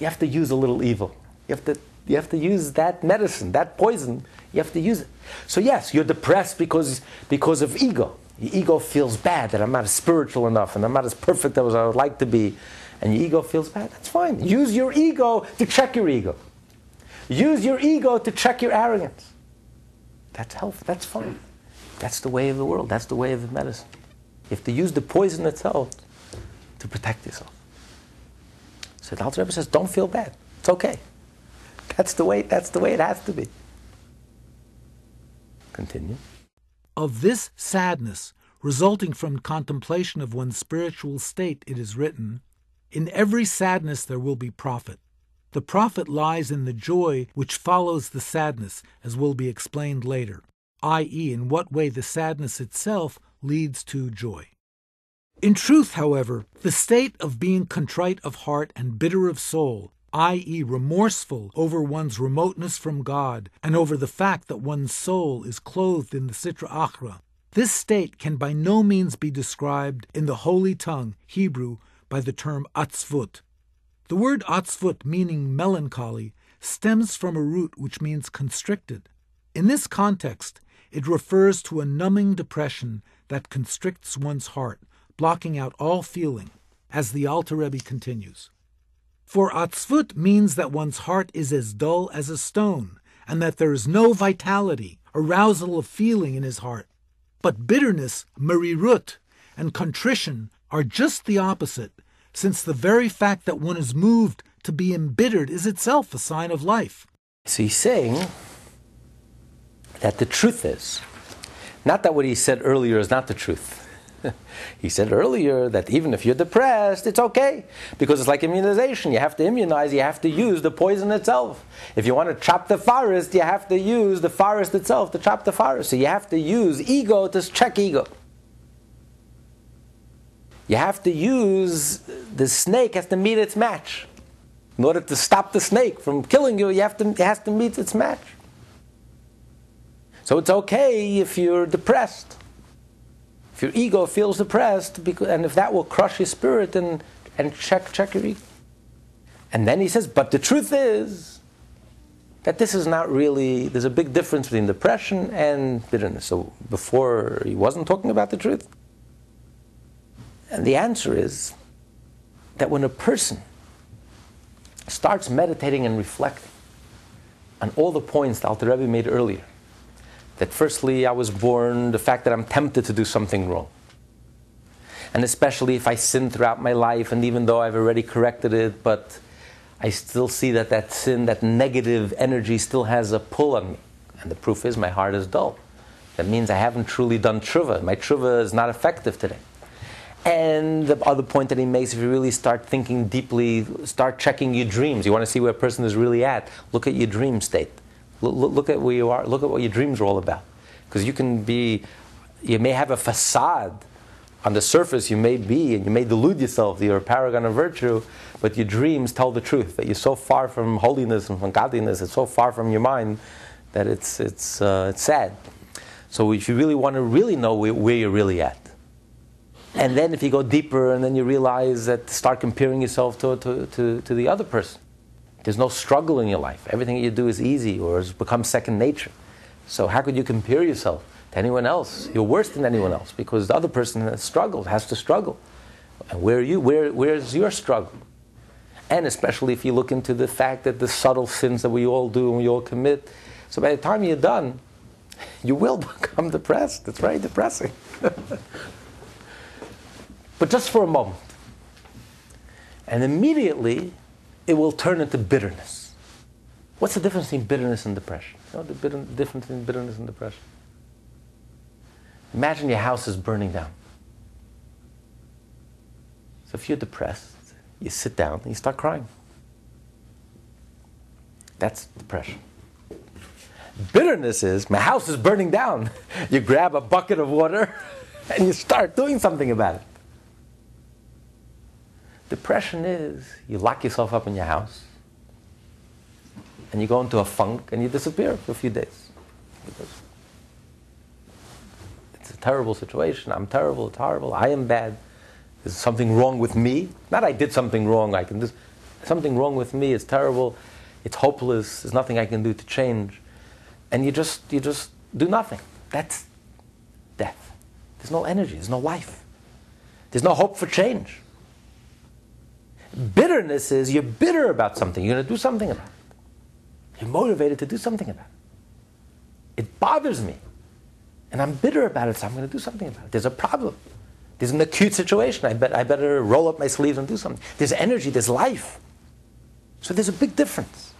You have to use a little evil. You have to, you have to use that medicine, that poison. You have to use it. So, yes, you're depressed because, because of ego. Your ego feels bad that I'm not spiritual enough and I'm not as perfect as I would like to be and your ego feels bad, that's fine. Use your ego to check your ego. Use your ego to check your arrogance. That's health. That's fine. That's the way of the world. That's the way of the medicine. You have to use the poison itself to protect yourself. So the Alter Rebbe says, don't feel bad. It's okay. That's the way. That's the way it has to be. Continue. Of this sadness resulting from contemplation of one's spiritual state, it is written, in every sadness there will be profit. The profit lies in the joy which follows the sadness, as will be explained later, i.e., in what way the sadness itself leads to joy. In truth, however, the state of being contrite of heart and bitter of soul, i.e., remorseful over one's remoteness from God and over the fact that one's soul is clothed in the Sitra Achra, this state can by no means be described in the holy tongue, Hebrew, by the term atzvut. The word atzvut, meaning melancholy, stems from a root which means constricted. In this context, it refers to a numbing depression that constricts one's heart, blocking out all feeling, as the Alter Rebbe continues. For atzvut means that one's heart is as dull as a stone, and that there is no vitality, arousal of feeling in his heart. But bitterness, merirut, and contrition are just the opposite, since the very fact that one is moved to be embittered is itself a sign of life. So he's saying that the truth is, not that what he said earlier is not the truth. he said earlier that even if you're depressed, it's okay. Because it's like immunization. You have to immunize, you have to use the poison itself. If you want to chop the forest, you have to use the forest itself to chop the forest. So you have to use ego to check ego. You have to use, the snake has to meet its match. In order to stop the snake from killing you, you have to, it has to meet its match. So it's okay if you're depressed. If your ego feels depressed, because, and if that will crush your spirit, and, and check, check your ego. And then he says, but the truth is that this is not really, there's a big difference between depression and bitterness. So before he wasn't talking about the truth. And the answer is that when a person starts meditating and reflecting on all the points that Alter Rebbe made earlier, that firstly I was born, the fact that I'm tempted to do something wrong, and especially if I sin throughout my life, and even though I've already corrected it, but I still see that that sin, that negative energy still has a pull on me. And the proof is my heart is dull. That means I haven't truly done tshuva. My tshuva is not effective today. And the other point that he makes, if you really start thinking deeply, start checking your dreams. You want to see where a person is really at, look at your dream state. Look, at where you are, look at what your dreams are all about. Because you can be, you may have a facade. On the surface, you may be, and you may delude yourself that you're a paragon of virtue, but your dreams tell the truth, that you're so far from holiness and from godliness, it's so far from your mind that it's, it's, uh, it's sad. So if you really want to really know where, where you're really at, and then if you go deeper and then you realize that start comparing yourself to, to, to, to the other person. There's no struggle in your life. Everything you do is easy or has become second nature. So how could you compare yourself to anyone else? You're worse than anyone else because the other person has struggled, has to struggle. And where you, where, where's your struggle? And especially if you look into the fact that the subtle sins that we all do and we all commit. So by the time you're done, you will become depressed. It's very depressing. but just for a moment. And immediately, it will turn into bitterness. What's the difference between bitterness and depression? You know the bitter, difference between bitterness and depression? Imagine your house is burning down. So if you're depressed, you sit down and you start crying. That's depression. Bitterness is my house is burning down. You grab a bucket of water and you start doing something about it. Depression is you lock yourself up in your house and you go into a funk and you disappear for a few days. It's a terrible situation. I'm terrible. It's horrible. I am bad. There's something wrong with me. Not I did something wrong. I can do something wrong with me. It's terrible. It's hopeless. There's nothing I can do to change. And you just you just do nothing. That's death. There's no energy. There's no life. There's no hope for change. Bitterness is you're bitter about something. You're going to do something about it. You're motivated to do something about it. It bothers me. And I'm bitter about it, so I'm going to do something about it. There's a problem. There's an acute situation. I, bet, I better roll up my sleeves and do something. There's energy, there's life. So there's a big difference.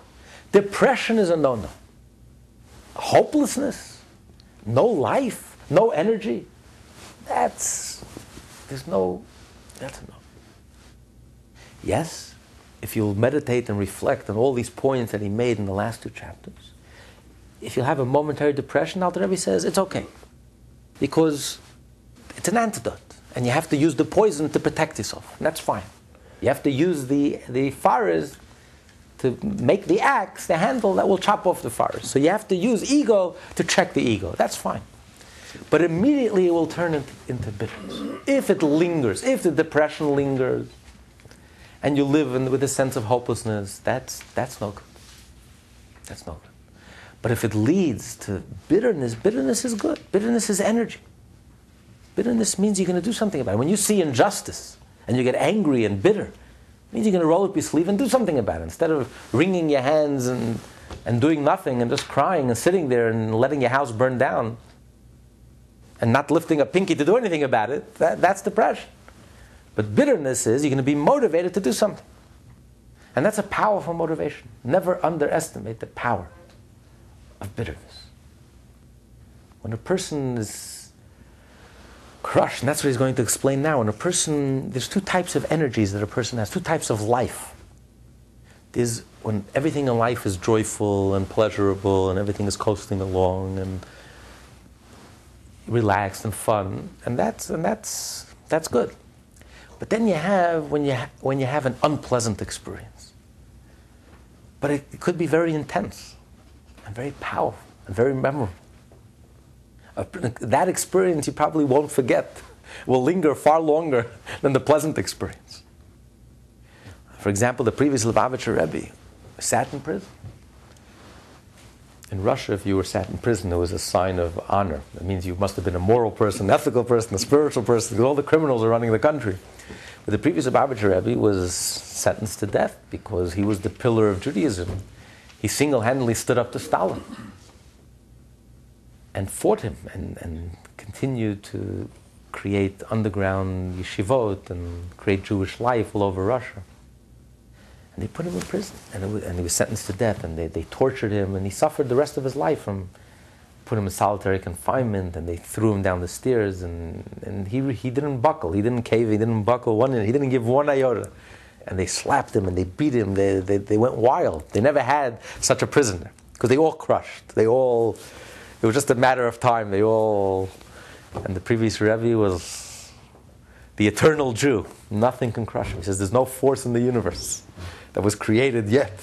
Depression is a no no. Hopelessness, no life, no energy. That's, there's no, that's a no. Yes, if you'll meditate and reflect on all these points that he made in the last two chapters, if you have a momentary depression, Alter Rebbe says it's okay. Because it's an antidote. And you have to use the poison to protect yourself. And that's fine. You have to use the, the faras to make the axe, the handle that will chop off the faras. So you have to use ego to check the ego. That's fine. But immediately it will turn into, into bitterness. If it lingers, if the depression lingers, and you live in, with a sense of hopelessness, that's, that's no good. That's no good. But if it leads to bitterness, bitterness is good. Bitterness is energy. Bitterness means you're going to do something about it. When you see injustice and you get angry and bitter, it means you're going to roll up your sleeve and do something about it. Instead of wringing your hands and, and doing nothing and just crying and sitting there and letting your house burn down and not lifting a pinky to do anything about it, that, that's depression. But bitterness is you're going to be motivated to do something. And that's a powerful motivation. Never underestimate the power of bitterness. When a person is crushed, and that's what he's going to explain now, when a person, there's two types of energies that a person has, two types of life. There's when everything in life is joyful and pleasurable and everything is coasting along and relaxed and fun, and that's, and that's, that's good. But then you have when you, ha- when you have an unpleasant experience. But it, it could be very intense and very powerful and very memorable. That experience you probably won't forget, will linger far longer than the pleasant experience. For example, the previous Lubavitcher Rebbe sat in prison. In Russia, if you were sat in prison, it was a sign of honor. That means you must have been a moral person, ethical person, a spiritual person, because all the criminals are running the country. But the previous Lubavitcher Rebbe was sentenced to death because he was the pillar of Judaism. He single-handedly stood up to Stalin and fought him and, and continued to create underground yeshivot and create Jewish life all over Russia. And they put him in prison, and, was, and he was sentenced to death, and they, they tortured him, and he suffered the rest of his life from put him in solitary confinement, and they threw him down the stairs, and, and he, he didn't buckle, he didn't cave, he didn't buckle one, he didn't give one iota. And they slapped him, and they beat him, they, they, they went wild. They never had such a prisoner, because they all crushed. They all, it was just a matter of time, they all, and the previous Rebbe was the eternal Jew. Nothing can crush him. He says, there's no force in the universe that was created yet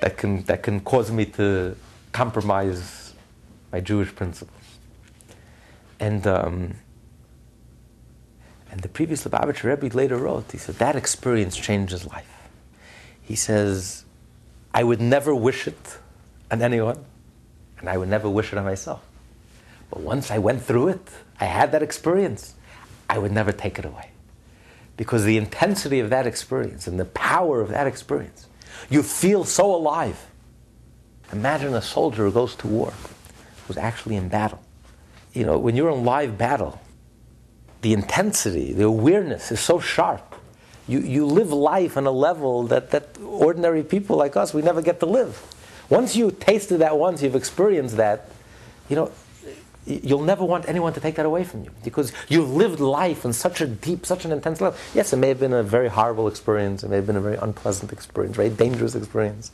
that can, that can cause me to compromise my Jewish principles. And, um, and the previous Lubavitcher Rebbe later wrote, he said, that experience changed his life. He says, I would never wish it on anyone, and I would never wish it on myself. But once I went through it, I had that experience, I would never take it away. Because the intensity of that experience and the power of that experience, you feel so alive. Imagine a soldier who goes to war, who's actually in battle. You know, when you're in live battle, the intensity, the awareness is so sharp. You, you live life on a level that, that ordinary people like us, we never get to live. Once you tasted that once, you've experienced that, you know, you'll never want anyone to take that away from you because you've lived life in such a deep, such an intense level. Yes, it may have been a very horrible experience, it may have been a very unpleasant experience, very dangerous experience.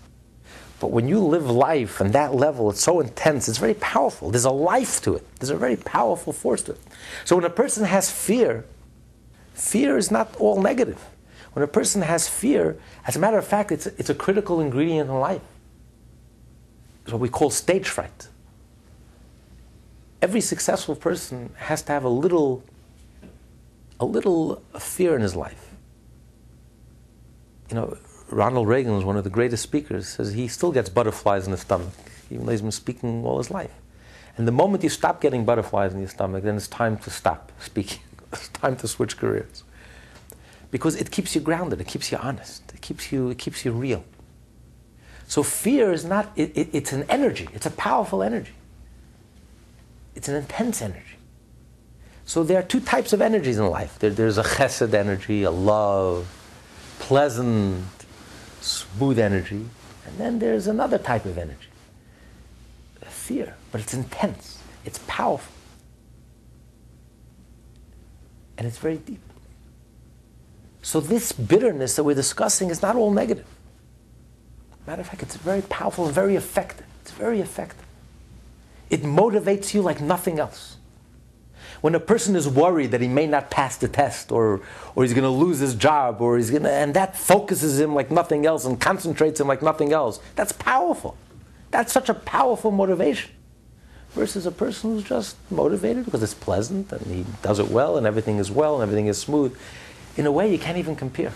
But when you live life on that level, it's so intense, it's very powerful. There's a life to it, there's a very powerful force to it. So when a person has fear, fear is not all negative. When a person has fear, as a matter of fact, it's it's a critical ingredient in life. It's what we call stage fright every successful person has to have a little, a little fear in his life. You know, Ronald Reagan was one of the greatest speakers. Says he still gets butterflies in his stomach, even though he's been speaking all his life. And the moment you stop getting butterflies in your stomach, then it's time to stop speaking. it's time to switch careers, because it keeps you grounded. It keeps you honest. It keeps you. It keeps you real. So fear is not. It, it, it's an energy. It's a powerful energy. It's an intense energy. So there are two types of energies in life. There, there's a chesed energy, a love, pleasant, smooth energy, and then there's another type of energy, fear, but it's intense, it's powerful, and it's very deep. So this bitterness that we're discussing is not all negative. Matter of fact, it's very powerful and very effective. It's very effective. It motivates you like nothing else. When a person is worried that he may not pass the test or, or he's going to lose his job or he's going and that focuses him like nothing else and concentrates him like nothing else, that's powerful. That's such a powerful motivation. Versus a person who's just motivated because it's pleasant and he does it well and everything is well and everything is smooth. In a way, you can't even compare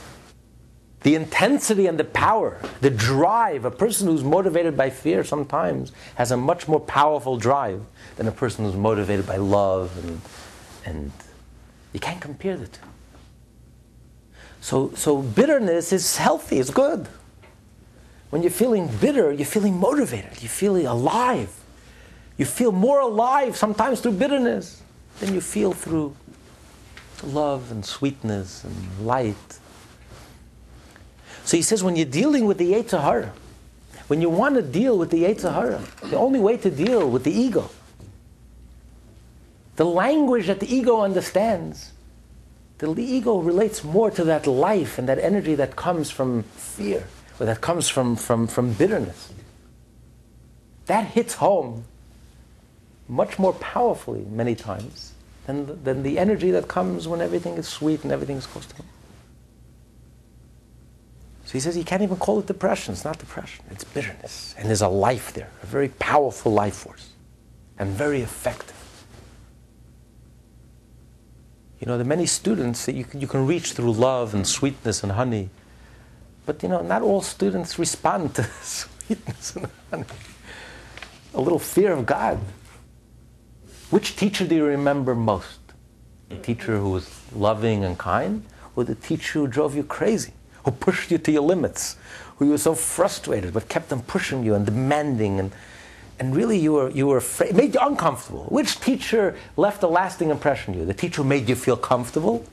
the intensity and the power, the drive, a person who's motivated by fear sometimes has a much more powerful drive than a person who's motivated by love and, and you can't compare the two. So, so bitterness is healthy, it's good. When you're feeling bitter, you're feeling motivated, you're feeling alive. You feel more alive sometimes through bitterness than you feel through love and sweetness and light so he says when you're dealing with the Yetzer Hara, when you want to deal with the Yetzer Hara, the only way to deal with the ego, the language that the ego understands, the ego relates more to that life and that energy that comes from fear, or that comes from, from, from bitterness. That hits home much more powerfully many times than than the energy that comes when everything is sweet and everything is close to him. So he says you can't even call it depression. It's not depression, it's bitterness. And there's a life there, a very powerful life force, and very effective. You know, there are many students that you can, you can reach through love and sweetness and honey. But, you know, not all students respond to sweetness and honey. A little fear of God. Which teacher do you remember most? The teacher who was loving and kind, or the teacher who drove you crazy? Who pushed you to your limits, who you were so frustrated, but kept on pushing you and demanding and and really you were you were afraid, made you uncomfortable. Which teacher left a lasting impression on you? The teacher who made you feel comfortable,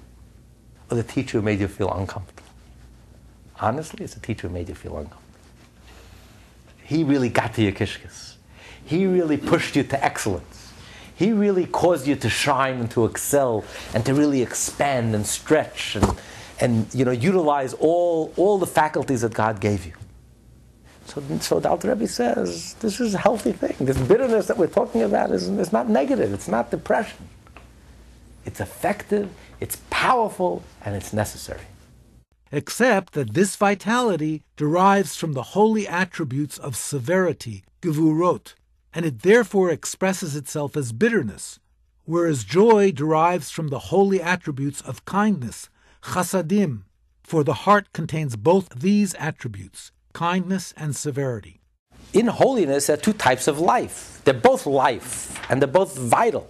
or the teacher who made you feel uncomfortable? Honestly, it's the teacher who made you feel uncomfortable. He really got to your kishkis. He really pushed you to excellence. He really caused you to shine and to excel and to really expand and stretch and and you know utilize all all the faculties that God gave you. So, so the Alter Rebbe says this is a healthy thing. This bitterness that we're talking about is, is not negative. It's not depression. It's effective. It's powerful, and it's necessary. Except that this vitality derives from the holy attributes of severity, gevurot, and it therefore expresses itself as bitterness, whereas joy derives from the holy attributes of kindness, chasadim, for the heart contains both these attributes, kindness and severity. In holiness, there are two types of life. They're both life, and they're both vital.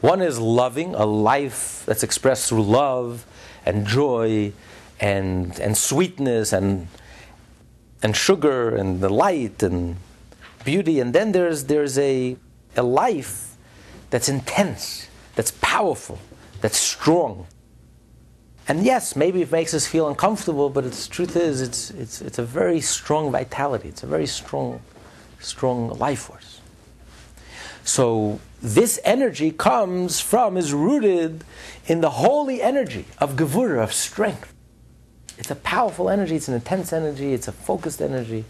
One is loving, a life that's expressed through love and joy and, and sweetness and, and sugar and the light and beauty. And then there's, there's a, a life that's intense, that's powerful, that's strong. And yes, maybe it makes us feel uncomfortable, but the truth is, it's, it's, it's a very strong vitality. It's a very strong, strong life force. So this energy comes from, is rooted in the holy energy of Gevura, of strength. It's a powerful energy, it's an intense energy, it's a focused energy,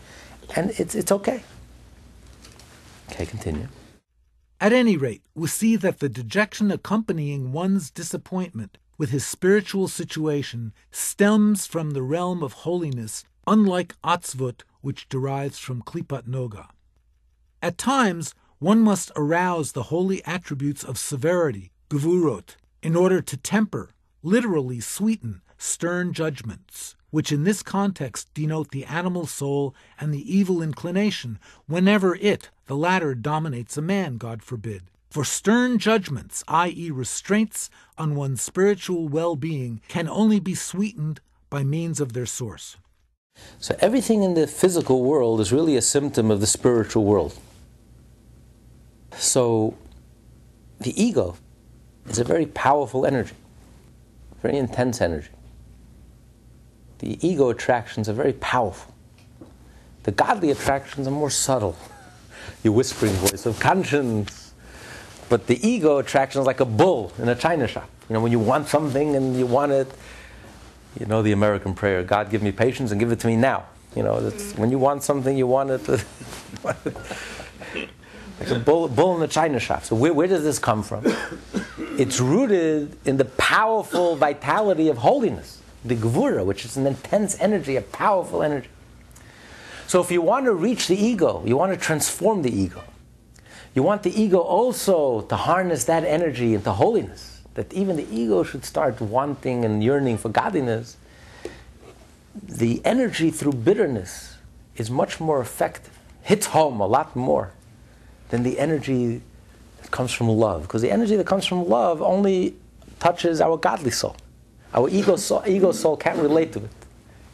and it's, it's okay. Okay, continue. At any rate, we see that the dejection accompanying one's disappointment with his spiritual situation stems from the realm of holiness, unlike atzvut, which derives from klipat noga. At times, one must arouse the holy attributes of severity, gevurot, in order to temper, literally sweeten, stern judgments, which in this context denote the animal soul and the evil inclination, whenever it, the latter, dominates a man, God forbid. For stern judgments, i.e., restraints on one's spiritual well being, can only be sweetened by means of their source. So everything in the physical world is really a symptom of the spiritual world. So the ego is a very powerful energy, very intense energy. The ego attractions are very powerful. The godly attractions are more subtle. Your whispering voice of conscience. But the ego attraction is like a bull in a china shop. You know, when you want something and you want it, you know the American prayer, God give me patience and give it to me now. You know, mm. when you want something, you want it. like a bull, bull in the china shop. So where, where does this come from? It's rooted in the powerful vitality of holiness, the gvura, which is an intense energy, a powerful energy. So if you want to reach the ego, you want to transform the ego. You want the ego also to harness that energy into holiness. That even the ego should start wanting and yearning for godliness. The energy through bitterness is much more effective, hits home a lot more than the energy that comes from love. Because the energy that comes from love only touches our godly soul. Our ego soul, ego soul can't relate to it.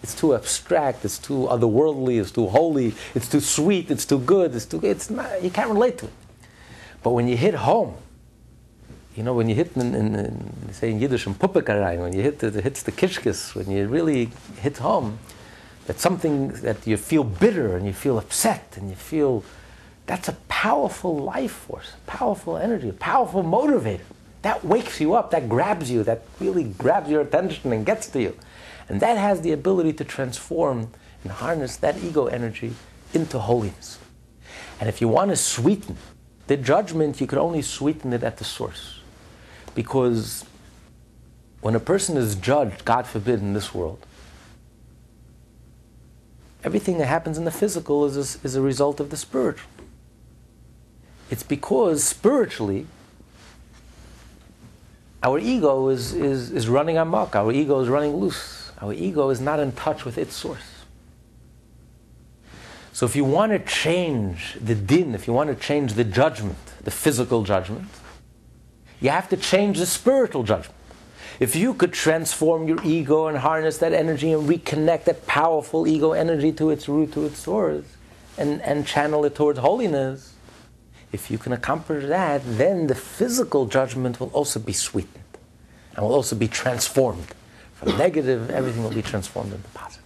It's too abstract, it's too otherworldly, it's too holy, it's too sweet, it's too good, it's too it's not you can't relate to it. But when you hit home, you know, when you hit in, in, in say in Yiddish in Puppekarein, when you hit the hits the kishkis, when you really hit home, that's something that you feel bitter and you feel upset and you feel that's a powerful life force, powerful energy, a powerful motivator. That wakes you up, that grabs you, that really grabs your attention and gets to you. And that has the ability to transform and harness that ego energy into holiness. And if you want to sweeten the judgment, you could only sweeten it at the source. Because when a person is judged, God forbid, in this world, everything that happens in the physical is a, is a result of the spiritual. It's because spiritually, our ego is, is, is running amok, our ego is running loose, our ego is not in touch with its source. So, if you want to change the din, if you want to change the judgment, the physical judgment, you have to change the spiritual judgment. If you could transform your ego and harness that energy and reconnect that powerful ego energy to its root, to its source, and, and channel it towards holiness, if you can accomplish that, then the physical judgment will also be sweetened and will also be transformed. From negative, everything will be transformed into positive.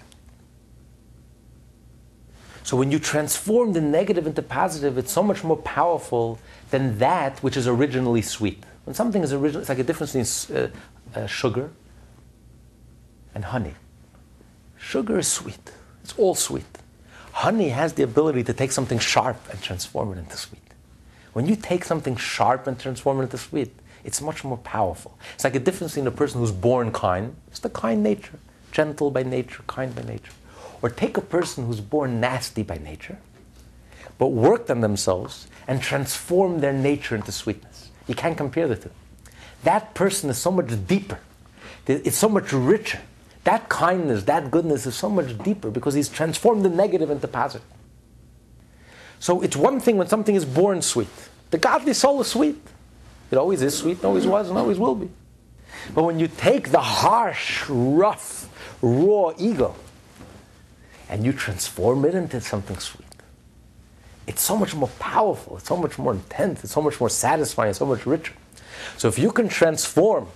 So when you transform the negative into positive, it's so much more powerful than that which is originally sweet. When something is original, it's like a difference between uh, uh, sugar and honey. Sugar is sweet. It's all sweet. Honey has the ability to take something sharp and transform it into sweet. When you take something sharp and transform it into sweet, it's much more powerful. It's like a difference in a person who's born kind, it's the kind nature, gentle by nature, kind by nature. Or take a person who's born nasty by nature, but worked on themselves and transformed their nature into sweetness. You can't compare the two. That person is so much deeper. It's so much richer. That kindness, that goodness is so much deeper because he's transformed the negative into positive. So it's one thing when something is born sweet. The godly soul is sweet. It always is sweet, always was, and always will be. But when you take the harsh, rough, raw ego and you transform it into something sweet, it's so much more powerful, it's so much more intense, it's so much more satisfying, it's so much richer. So if you can transform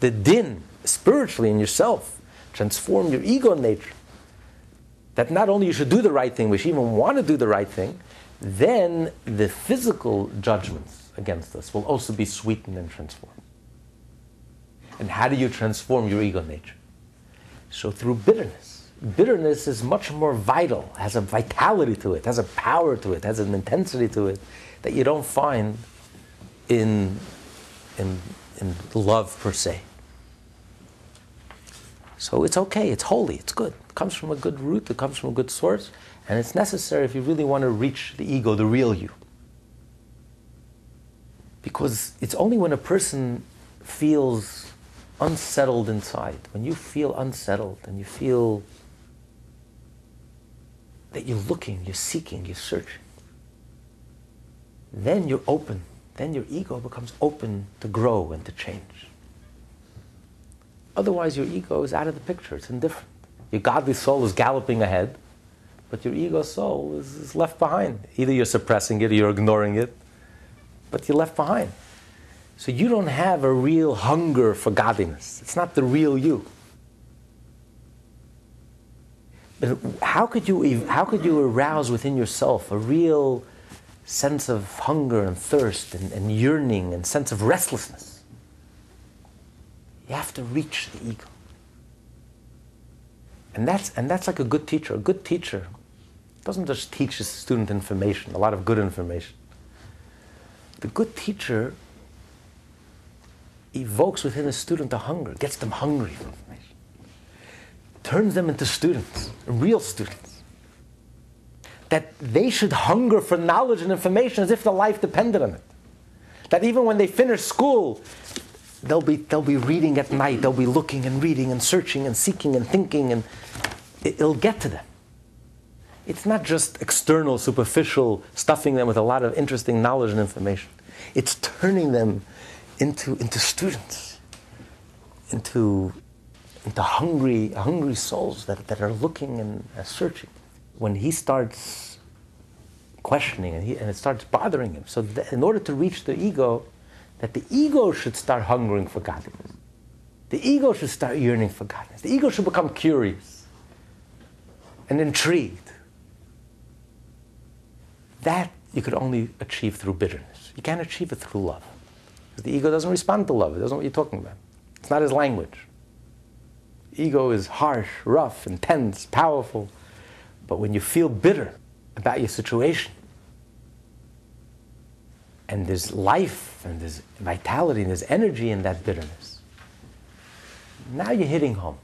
the din spiritually in yourself, transform your ego nature, that not only you should do the right thing, but you even want to do the right thing, then the physical judgments against us will also be sweetened and transformed. And how do you transform your ego nature? So through bitterness. Bitterness is much more vital, has a vitality to it, has a power to it, has an intensity to it that you don't find in, in, in love per se. So it's okay, it's holy, it's good. It comes from a good root, it comes from a good source, and it's necessary if you really want to reach the ego, the real you. Because it's only when a person feels unsettled inside, when you feel unsettled and you feel that you're looking, you're seeking, you're searching, then you're open. Then your ego becomes open to grow and to change. Otherwise, your ego is out of the picture, it's indifferent. Your godly soul is galloping ahead, but your ego soul is, is left behind. Either you're suppressing it or you're ignoring it, but you're left behind. So you don't have a real hunger for godliness. It's not the real you. But how could you, how could you arouse within yourself a real sense of hunger and thirst and, and yearning and sense of restlessness? You have to reach the ego. And that's, and that's like a good teacher. A good teacher doesn't just teach his student information, a lot of good information. The good teacher evokes within a student a hunger, gets them hungry for information, turns them into students, real students. That they should hunger for knowledge and information as if their life depended on it. That even when they finish school, they'll be, they'll be reading at night, they'll be looking and reading and searching and seeking and thinking, and it'll get to them. It's not just external, superficial, stuffing them with a lot of interesting knowledge and information. It's turning them into, into students, into, into hungry, hungry souls that, that are looking and uh, searching. When he starts questioning and, he, and it starts bothering him, so in order to reach the ego, that the ego should start hungering for godliness. The ego should start yearning for godliness. The ego should become curious and intrigued. That you could only achieve through bitterness. You can't achieve it through love. Because the ego doesn't respond to love. It doesn't know what you're talking about. It's not his language. Ego is harsh, rough, intense, powerful. But when you feel bitter about your situation, and there's life, and there's vitality, and there's energy in that bitterness, now you're hitting home.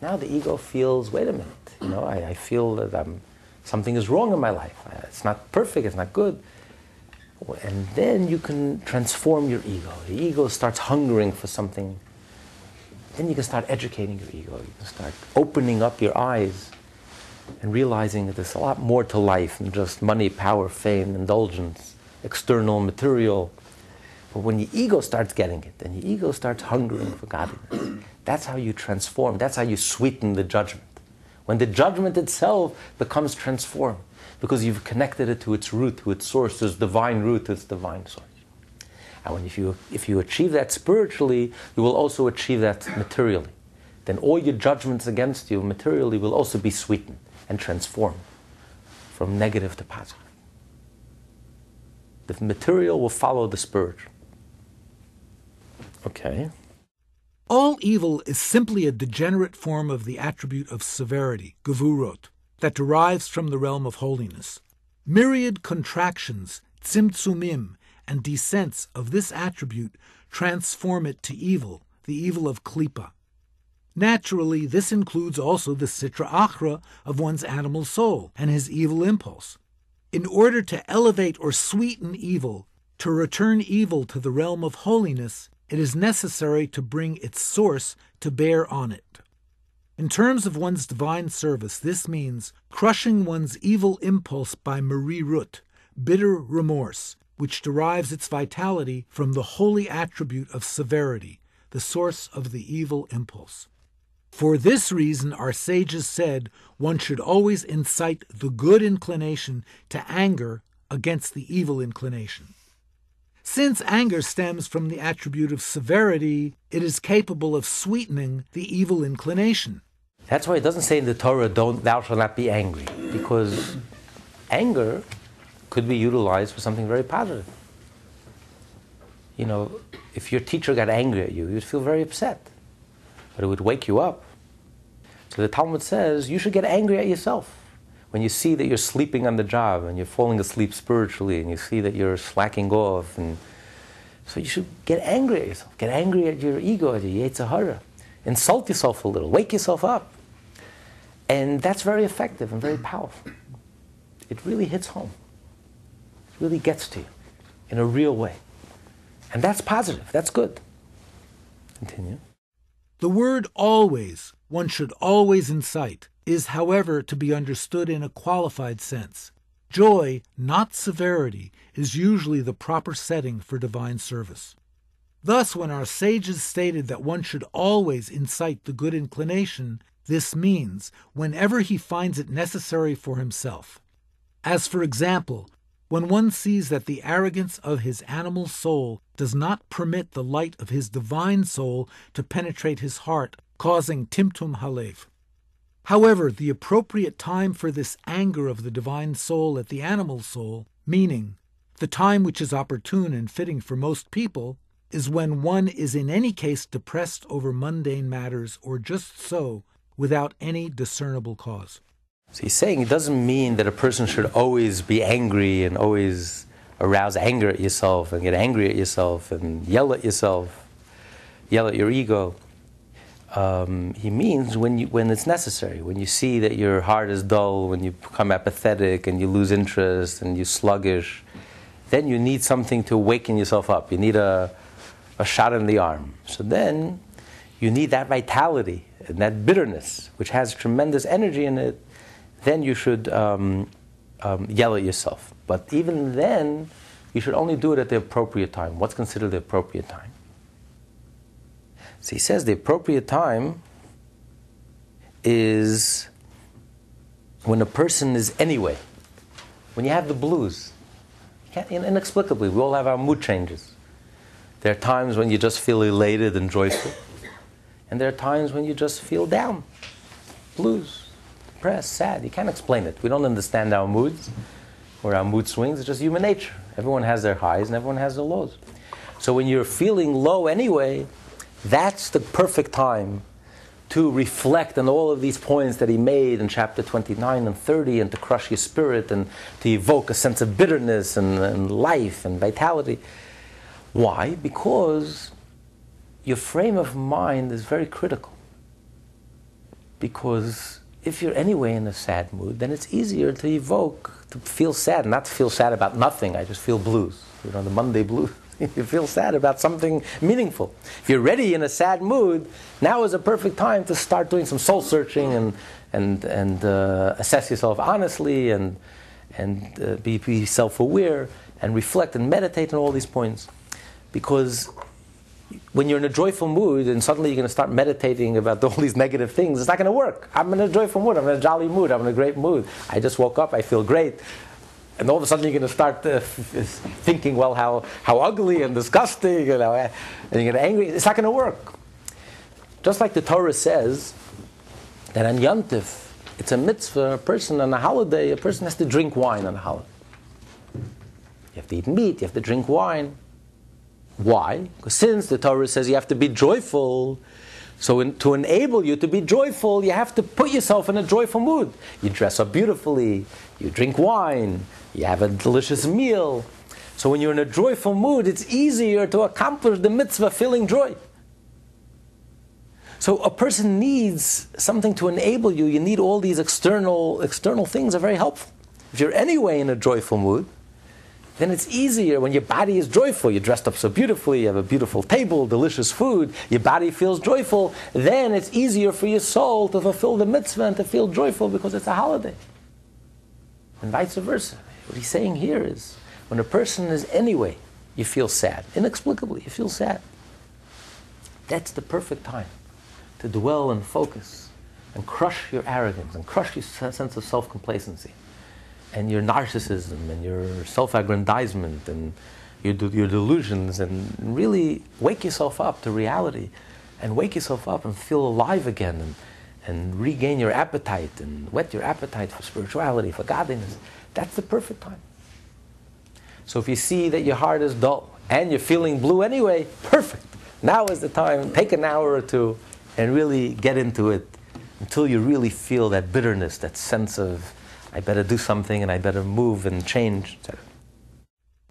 Now the ego feels, wait a minute, you know, I, I feel that I'm, something is wrong in my life. It's not perfect, it's not good. And then you can transform your ego. The ego starts hungering for something. Then you can start educating your ego. You can start opening up your eyes and realizing that there's a lot more to life than just money, power, fame, indulgence, external, material. But when your ego starts getting it, then your ego starts hungering for godliness. That's how you transform. That's how you sweeten the judgment. When the judgment itself becomes transformed because you've connected it to its root, to its source, its divine root, its divine source. And when if you, if you achieve that spiritually, you will also achieve that materially. Then all your judgments against you materially will also be sweetened and transformed from negative to positive. The material will follow the spiritual. Okay. All evil is simply a degenerate form of the attribute of severity, gevurot, that derives from the realm of holiness. Myriad contractions, tzimtzumim, and descents of this attribute transform it to evil, the evil of klipa. Naturally, this includes also the sitra achra of one's animal soul and his evil impulse. In order to elevate or sweeten evil, to return evil to the realm of holiness, it is necessary to bring its source to bear on it. In terms of one's divine service, this means crushing one's evil impulse by marirut, bitter remorse, which derives its vitality from the holy attribute of severity, the source of the evil impulse. For this reason, our sages said one should always incite the good inclination to anger against the evil inclination. Since anger stems from the attribute of severity, it is capable of sweetening the evil inclination. That's why it doesn't say in the Torah, "Don't thou shalt not be angry," because anger could be utilized for something very positive. You know, if your teacher got angry at you, you'd feel very upset, but it would wake you up. So the Talmud says you should get angry at yourself. When you see that you're sleeping on the job and you're falling asleep spiritually and you see that you're slacking off and so you should get angry at yourself. Get angry at your ego at your yetzer hara insult yourself a little. Wake yourself up. And that's very effective and very powerful. It really hits home really gets to you in a real way and that's positive that's good continue the word always one should always incite is, however, to be understood in a qualified sense. Joy, not severity, is usually the proper setting for divine service. Thus, when our sages stated that one should always incite the good inclination, this means whenever he finds it necessary for himself. As, for example, when one sees that the arrogance of his animal soul does not permit the light of his divine soul to penetrate his heart, causing timtum halev. However, the appropriate time for this anger of the divine soul at the animal soul, meaning the time which is opportune and fitting for most people, is when one is in any case depressed over mundane matters or just so, without any discernible cause. So he's saying it doesn't mean that a person should always be angry and always arouse anger at yourself and get angry at yourself and yell at yourself, yell at your ego um, he means when, you, when it's necessary, when you see that your heart is dull, when you become apathetic and you lose interest and you're sluggish, then you need something to waken yourself up. You need a, a shot in the arm. So then you need that vitality and that bitterness, which has tremendous energy in it. Then you should um, um, yell at yourself. But even then, you should only do it at the appropriate time. What's considered the appropriate time? So he says the appropriate time is when a person is anyway, when you have the blues. inexplicably, we all have our mood changes. There are times when you just feel elated and joyful, and there are times when you just feel down, blues, depressed, sad. You can't explain it. We don't understand our moods or our mood swings. It's just human nature. Everyone has their highs and everyone has their lows. So when you're feeling low anyway, that's the perfect time to reflect on all of these points that he made in chapter 29 and 30 and to crush your spirit and to evoke a sense of bitterness and, and life and vitality. Why? Because your frame of mind is very critical. Because if you're anyway in a sad mood, then it's easier to evoke, to feel sad, not to feel sad about nothing. I just feel blues, you know, the Monday blues. you feel sad about something meaningful. If you're ready in a sad mood, now is a perfect time to start doing some soul searching and, and, and uh, assess yourself honestly and, and uh, be, be self aware and reflect and meditate on all these points. Because when you're in a joyful mood and suddenly you're going to start meditating about all these negative things, it's not going to work. I'm in a joyful mood. I'm in a jolly mood. I'm in a great mood. I just woke up. I feel great and all of a sudden you're going to start uh, thinking, well, how, how ugly and disgusting, you know, and you're going to angry. It's not going to work. Just like the Torah says that on Yom Yontif, it's a mitzvah, a person on a holiday, a person has to drink wine on a holiday. You have to eat meat, you have to drink wine. Why? Because since the Torah says you have to be joyful, so, in, to enable you to be joyful, you have to put yourself in a joyful mood. You dress up beautifully, you drink wine, you have a delicious meal. So, when you're in a joyful mood, it's easier to accomplish the mitzvah feeling joy. So, a person needs something to enable you. You need all these external, external things are very helpful. If you're anyway in a joyful mood, then it's easier when your body is joyful. You're dressed up so beautifully, you have a beautiful table, delicious food, your body feels joyful, then it's easier for your soul to fulfill the mitzvah and to feel joyful because it's a holiday. And vice versa. What he's saying here is When a person is anyway, you feel sad. Inexplicably, you feel sad. That's the perfect time to dwell and focus and crush your arrogance and crush your sense of self complacency and your narcissism and your self aggrandizement and your, your delusions and really wake yourself up to reality and wake yourself up and feel alive again and, and regain your appetite and whet your appetite for spirituality, for godliness. That's the perfect time. So if you see that your heart is dull and you're feeling blue anyway, perfect. Now is the time. Take an hour or two and really get into it until you really feel that bitterness, that sense of, I better do something and I better move and change.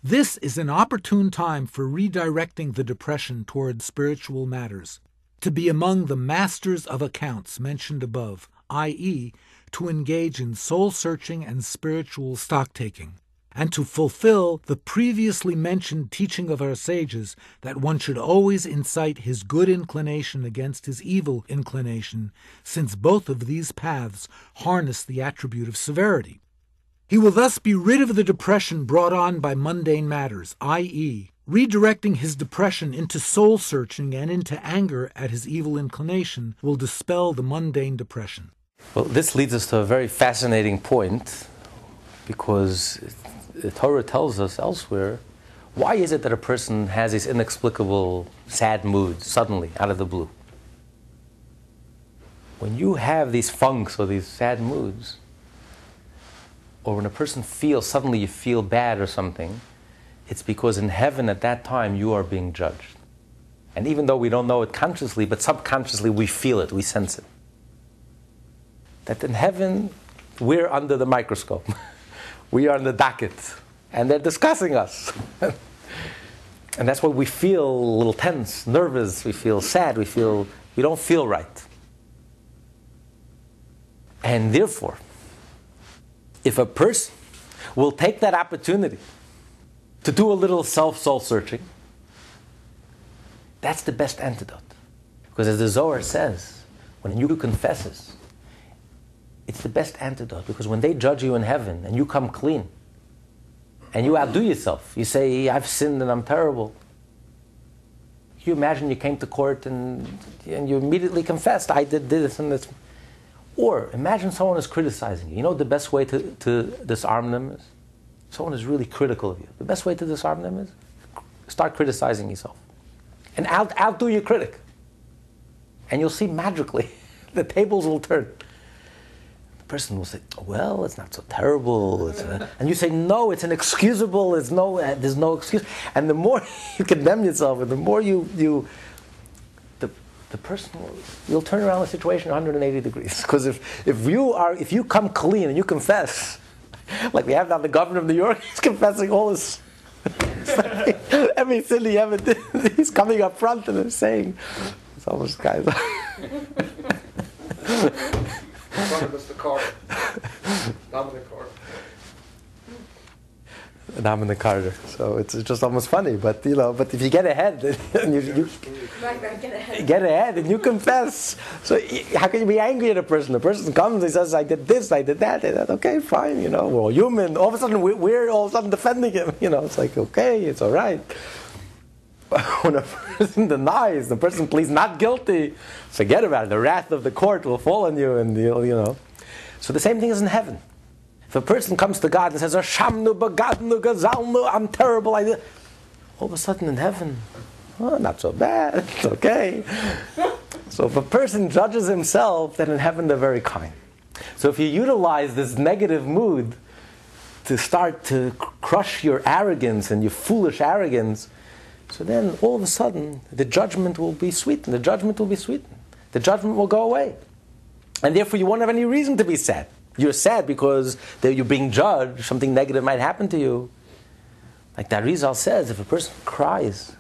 This is an opportune time for redirecting the depression toward spiritual matters, to be among the masters of accounts mentioned above, i.e., to engage in soul searching and spiritual stock taking and to fulfill the previously mentioned teaching of our sages that one should always incite his good inclination against his evil inclination, since both of these paths harness the attribute of severity. He will thus be rid of the depression brought on by mundane matters, i.e., redirecting his depression into soul searching and into anger at his evil inclination will dispel the mundane depression. Well, this leads us to a very fascinating point because the Torah tells us elsewhere, why is it that a person has these inexplicable sad moods suddenly out of the blue? When you have these funks or these sad moods, or when a person feels suddenly you feel bad or something, it's because in heaven at that time you are being judged. And even though we don't know it consciously, but subconsciously we feel it, we sense it. That in heaven we're under the microscope. we are in the docket, and they're discussing us. and that's why we feel a little tense, nervous, we feel sad, we feel we don't feel right. And therefore, if a person will take that opportunity to do a little self soul searching, that's the best antidote. Because as the Zohar says, when a you confesses, it's the best antidote because when they judge you in heaven and you come clean and you outdo yourself, you say, I've sinned and I'm terrible. You imagine you came to court and, and you immediately confessed, I did this and this. Or imagine someone is criticizing you. You know the best way to, to disarm them is? Someone is really critical of you. The best way to disarm them is start criticizing yourself. And out, outdo your critic. And you'll see magically the tables will turn person will say, "Well, it's not so terrible," a, and you say, "No, it's inexcusable. It's no, uh, there's no excuse." And the more you condemn yourself, and the more you you the the person will, you'll turn around the situation 180 degrees. Because if if you are if you come clean and you confess, like we have now the governor of New York, he's confessing all his. every sin he ever did, he's coming up front and saying, "It's almost guys." Front of us the car. Dominic Carter. Dominic Carter. So it's just almost funny, but you know, but if you get ahead, and you, you Right, right, get ahead. get ahead and you confess. So how can you be angry at a person? The person comes and says, "I did this, I did that." that. Okay, fine. You know, we're all human. All of a sudden, we're, we're all of a sudden defending him. You know, it's like okay, it's all right. when a person denies, the person pleads not guilty, forget about it. The wrath of the court will fall on you, and you'll, you know. So the same thing is in heaven. If a person comes to God and says, I'm terrible. I did. All of a sudden in heaven, oh, not so bad. It's okay. so if a person judges himself, then in heaven they're very kind. So if you utilize this negative mood to start to crush your arrogance and your foolish arrogance, so then all of a sudden the judgment will be sweetened. The judgment will be sweetened. The judgment will go away. And therefore you won't have any reason to be sad. You're sad because you're being judged, something negative might happen to you. Like the Arizal says, if a person cries,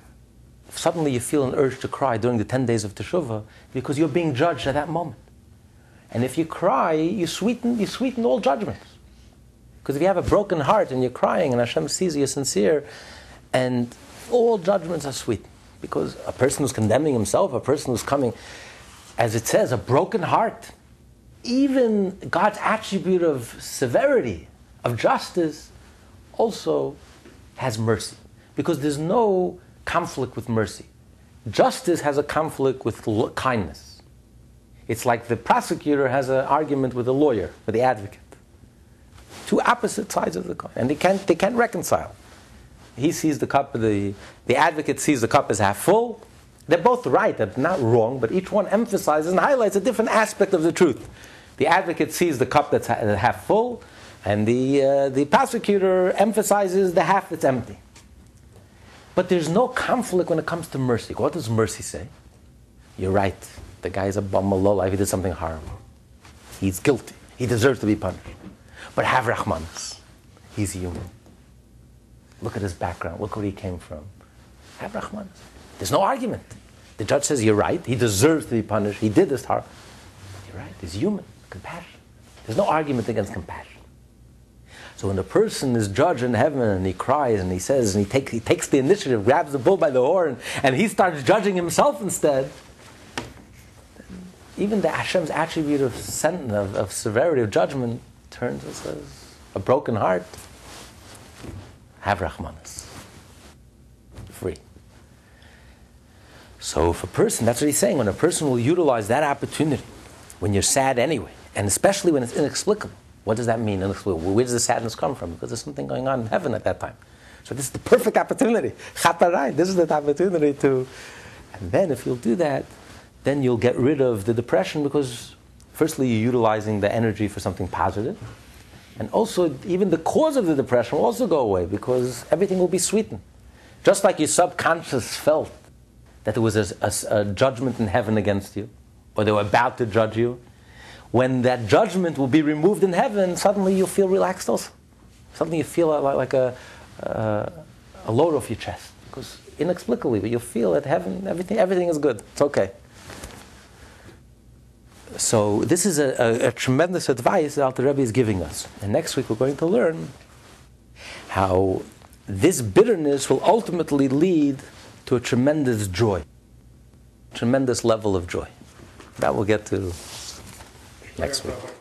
suddenly you feel an urge to cry during the 10 days of Teshuvah, because you're being judged at that moment. And if you cry, you sweeten, you sweeten all judgments. Because if you have a broken heart and you're crying and Hashem sees you're sincere, and all judgments are sweet. Because a person who's condemning himself, a person who's coming, as it says, a broken heart, even God's attribute of severity, of justice, also has mercy because there's no conflict with mercy. Justice has a conflict with kindness. It's like the prosecutor has an argument with the lawyer, with the advocate. Two opposite sides of the coin, and they can't, they can't reconcile. He sees the cup, the, the advocate sees the cup as half full. They're both right, they're not wrong, but each one emphasizes and highlights a different aspect of the truth. The advocate sees the cup that's half full, and the, uh, the prosecutor emphasizes the half that's empty. But there's no conflict when it comes to mercy. What does mercy say? You're right. The guy's a bum, a lowlife. He did something horrible. He's guilty. He deserves to be punished. But have Rahmanas. He's human. Look at his background. Look where he came from. Have Rahmanas. There's no argument. The judge says, You're right. He deserves to be punished. He did this harm. You're right. He's human. Compassion. There's no argument against compassion. So when the person is judged in heaven and he cries and he says and he, take, he takes the initiative, grabs the bull by the horn, and he starts judging himself instead, even the Hashem's attribute of, sentence, of, of severity of judgment turns and says, a broken heart, have Rahmanas. Free. So if a person, that's what he's saying, when a person will utilize that opportunity, when you're sad anyway, and especially when it's inexplicable, what does that mean? Where does the sadness come from? Because there's something going on in heaven at that time. So this is the perfect opportunity. This is the opportunity to. And then if you'll do that, then you'll get rid of the depression because, firstly, you're utilizing the energy for something positive. And also, even the cause of the depression will also go away because everything will be sweetened. Just like your subconscious felt that there was a, a, a judgment in heaven against you, or they were about to judge you, when that judgment will be removed in heaven, suddenly you'll feel relaxed also. Suddenly you feel like, like a, a load off your chest. Because inexplicably, you'll feel that heaven, everything, everything is good. It's okay. So this is a, a, a tremendous advice that Alter Rebbe is giving us. And next week we're going to learn how this bitterness will ultimately lead to a tremendous joy, tremendous level of joy. That we'll get to next week.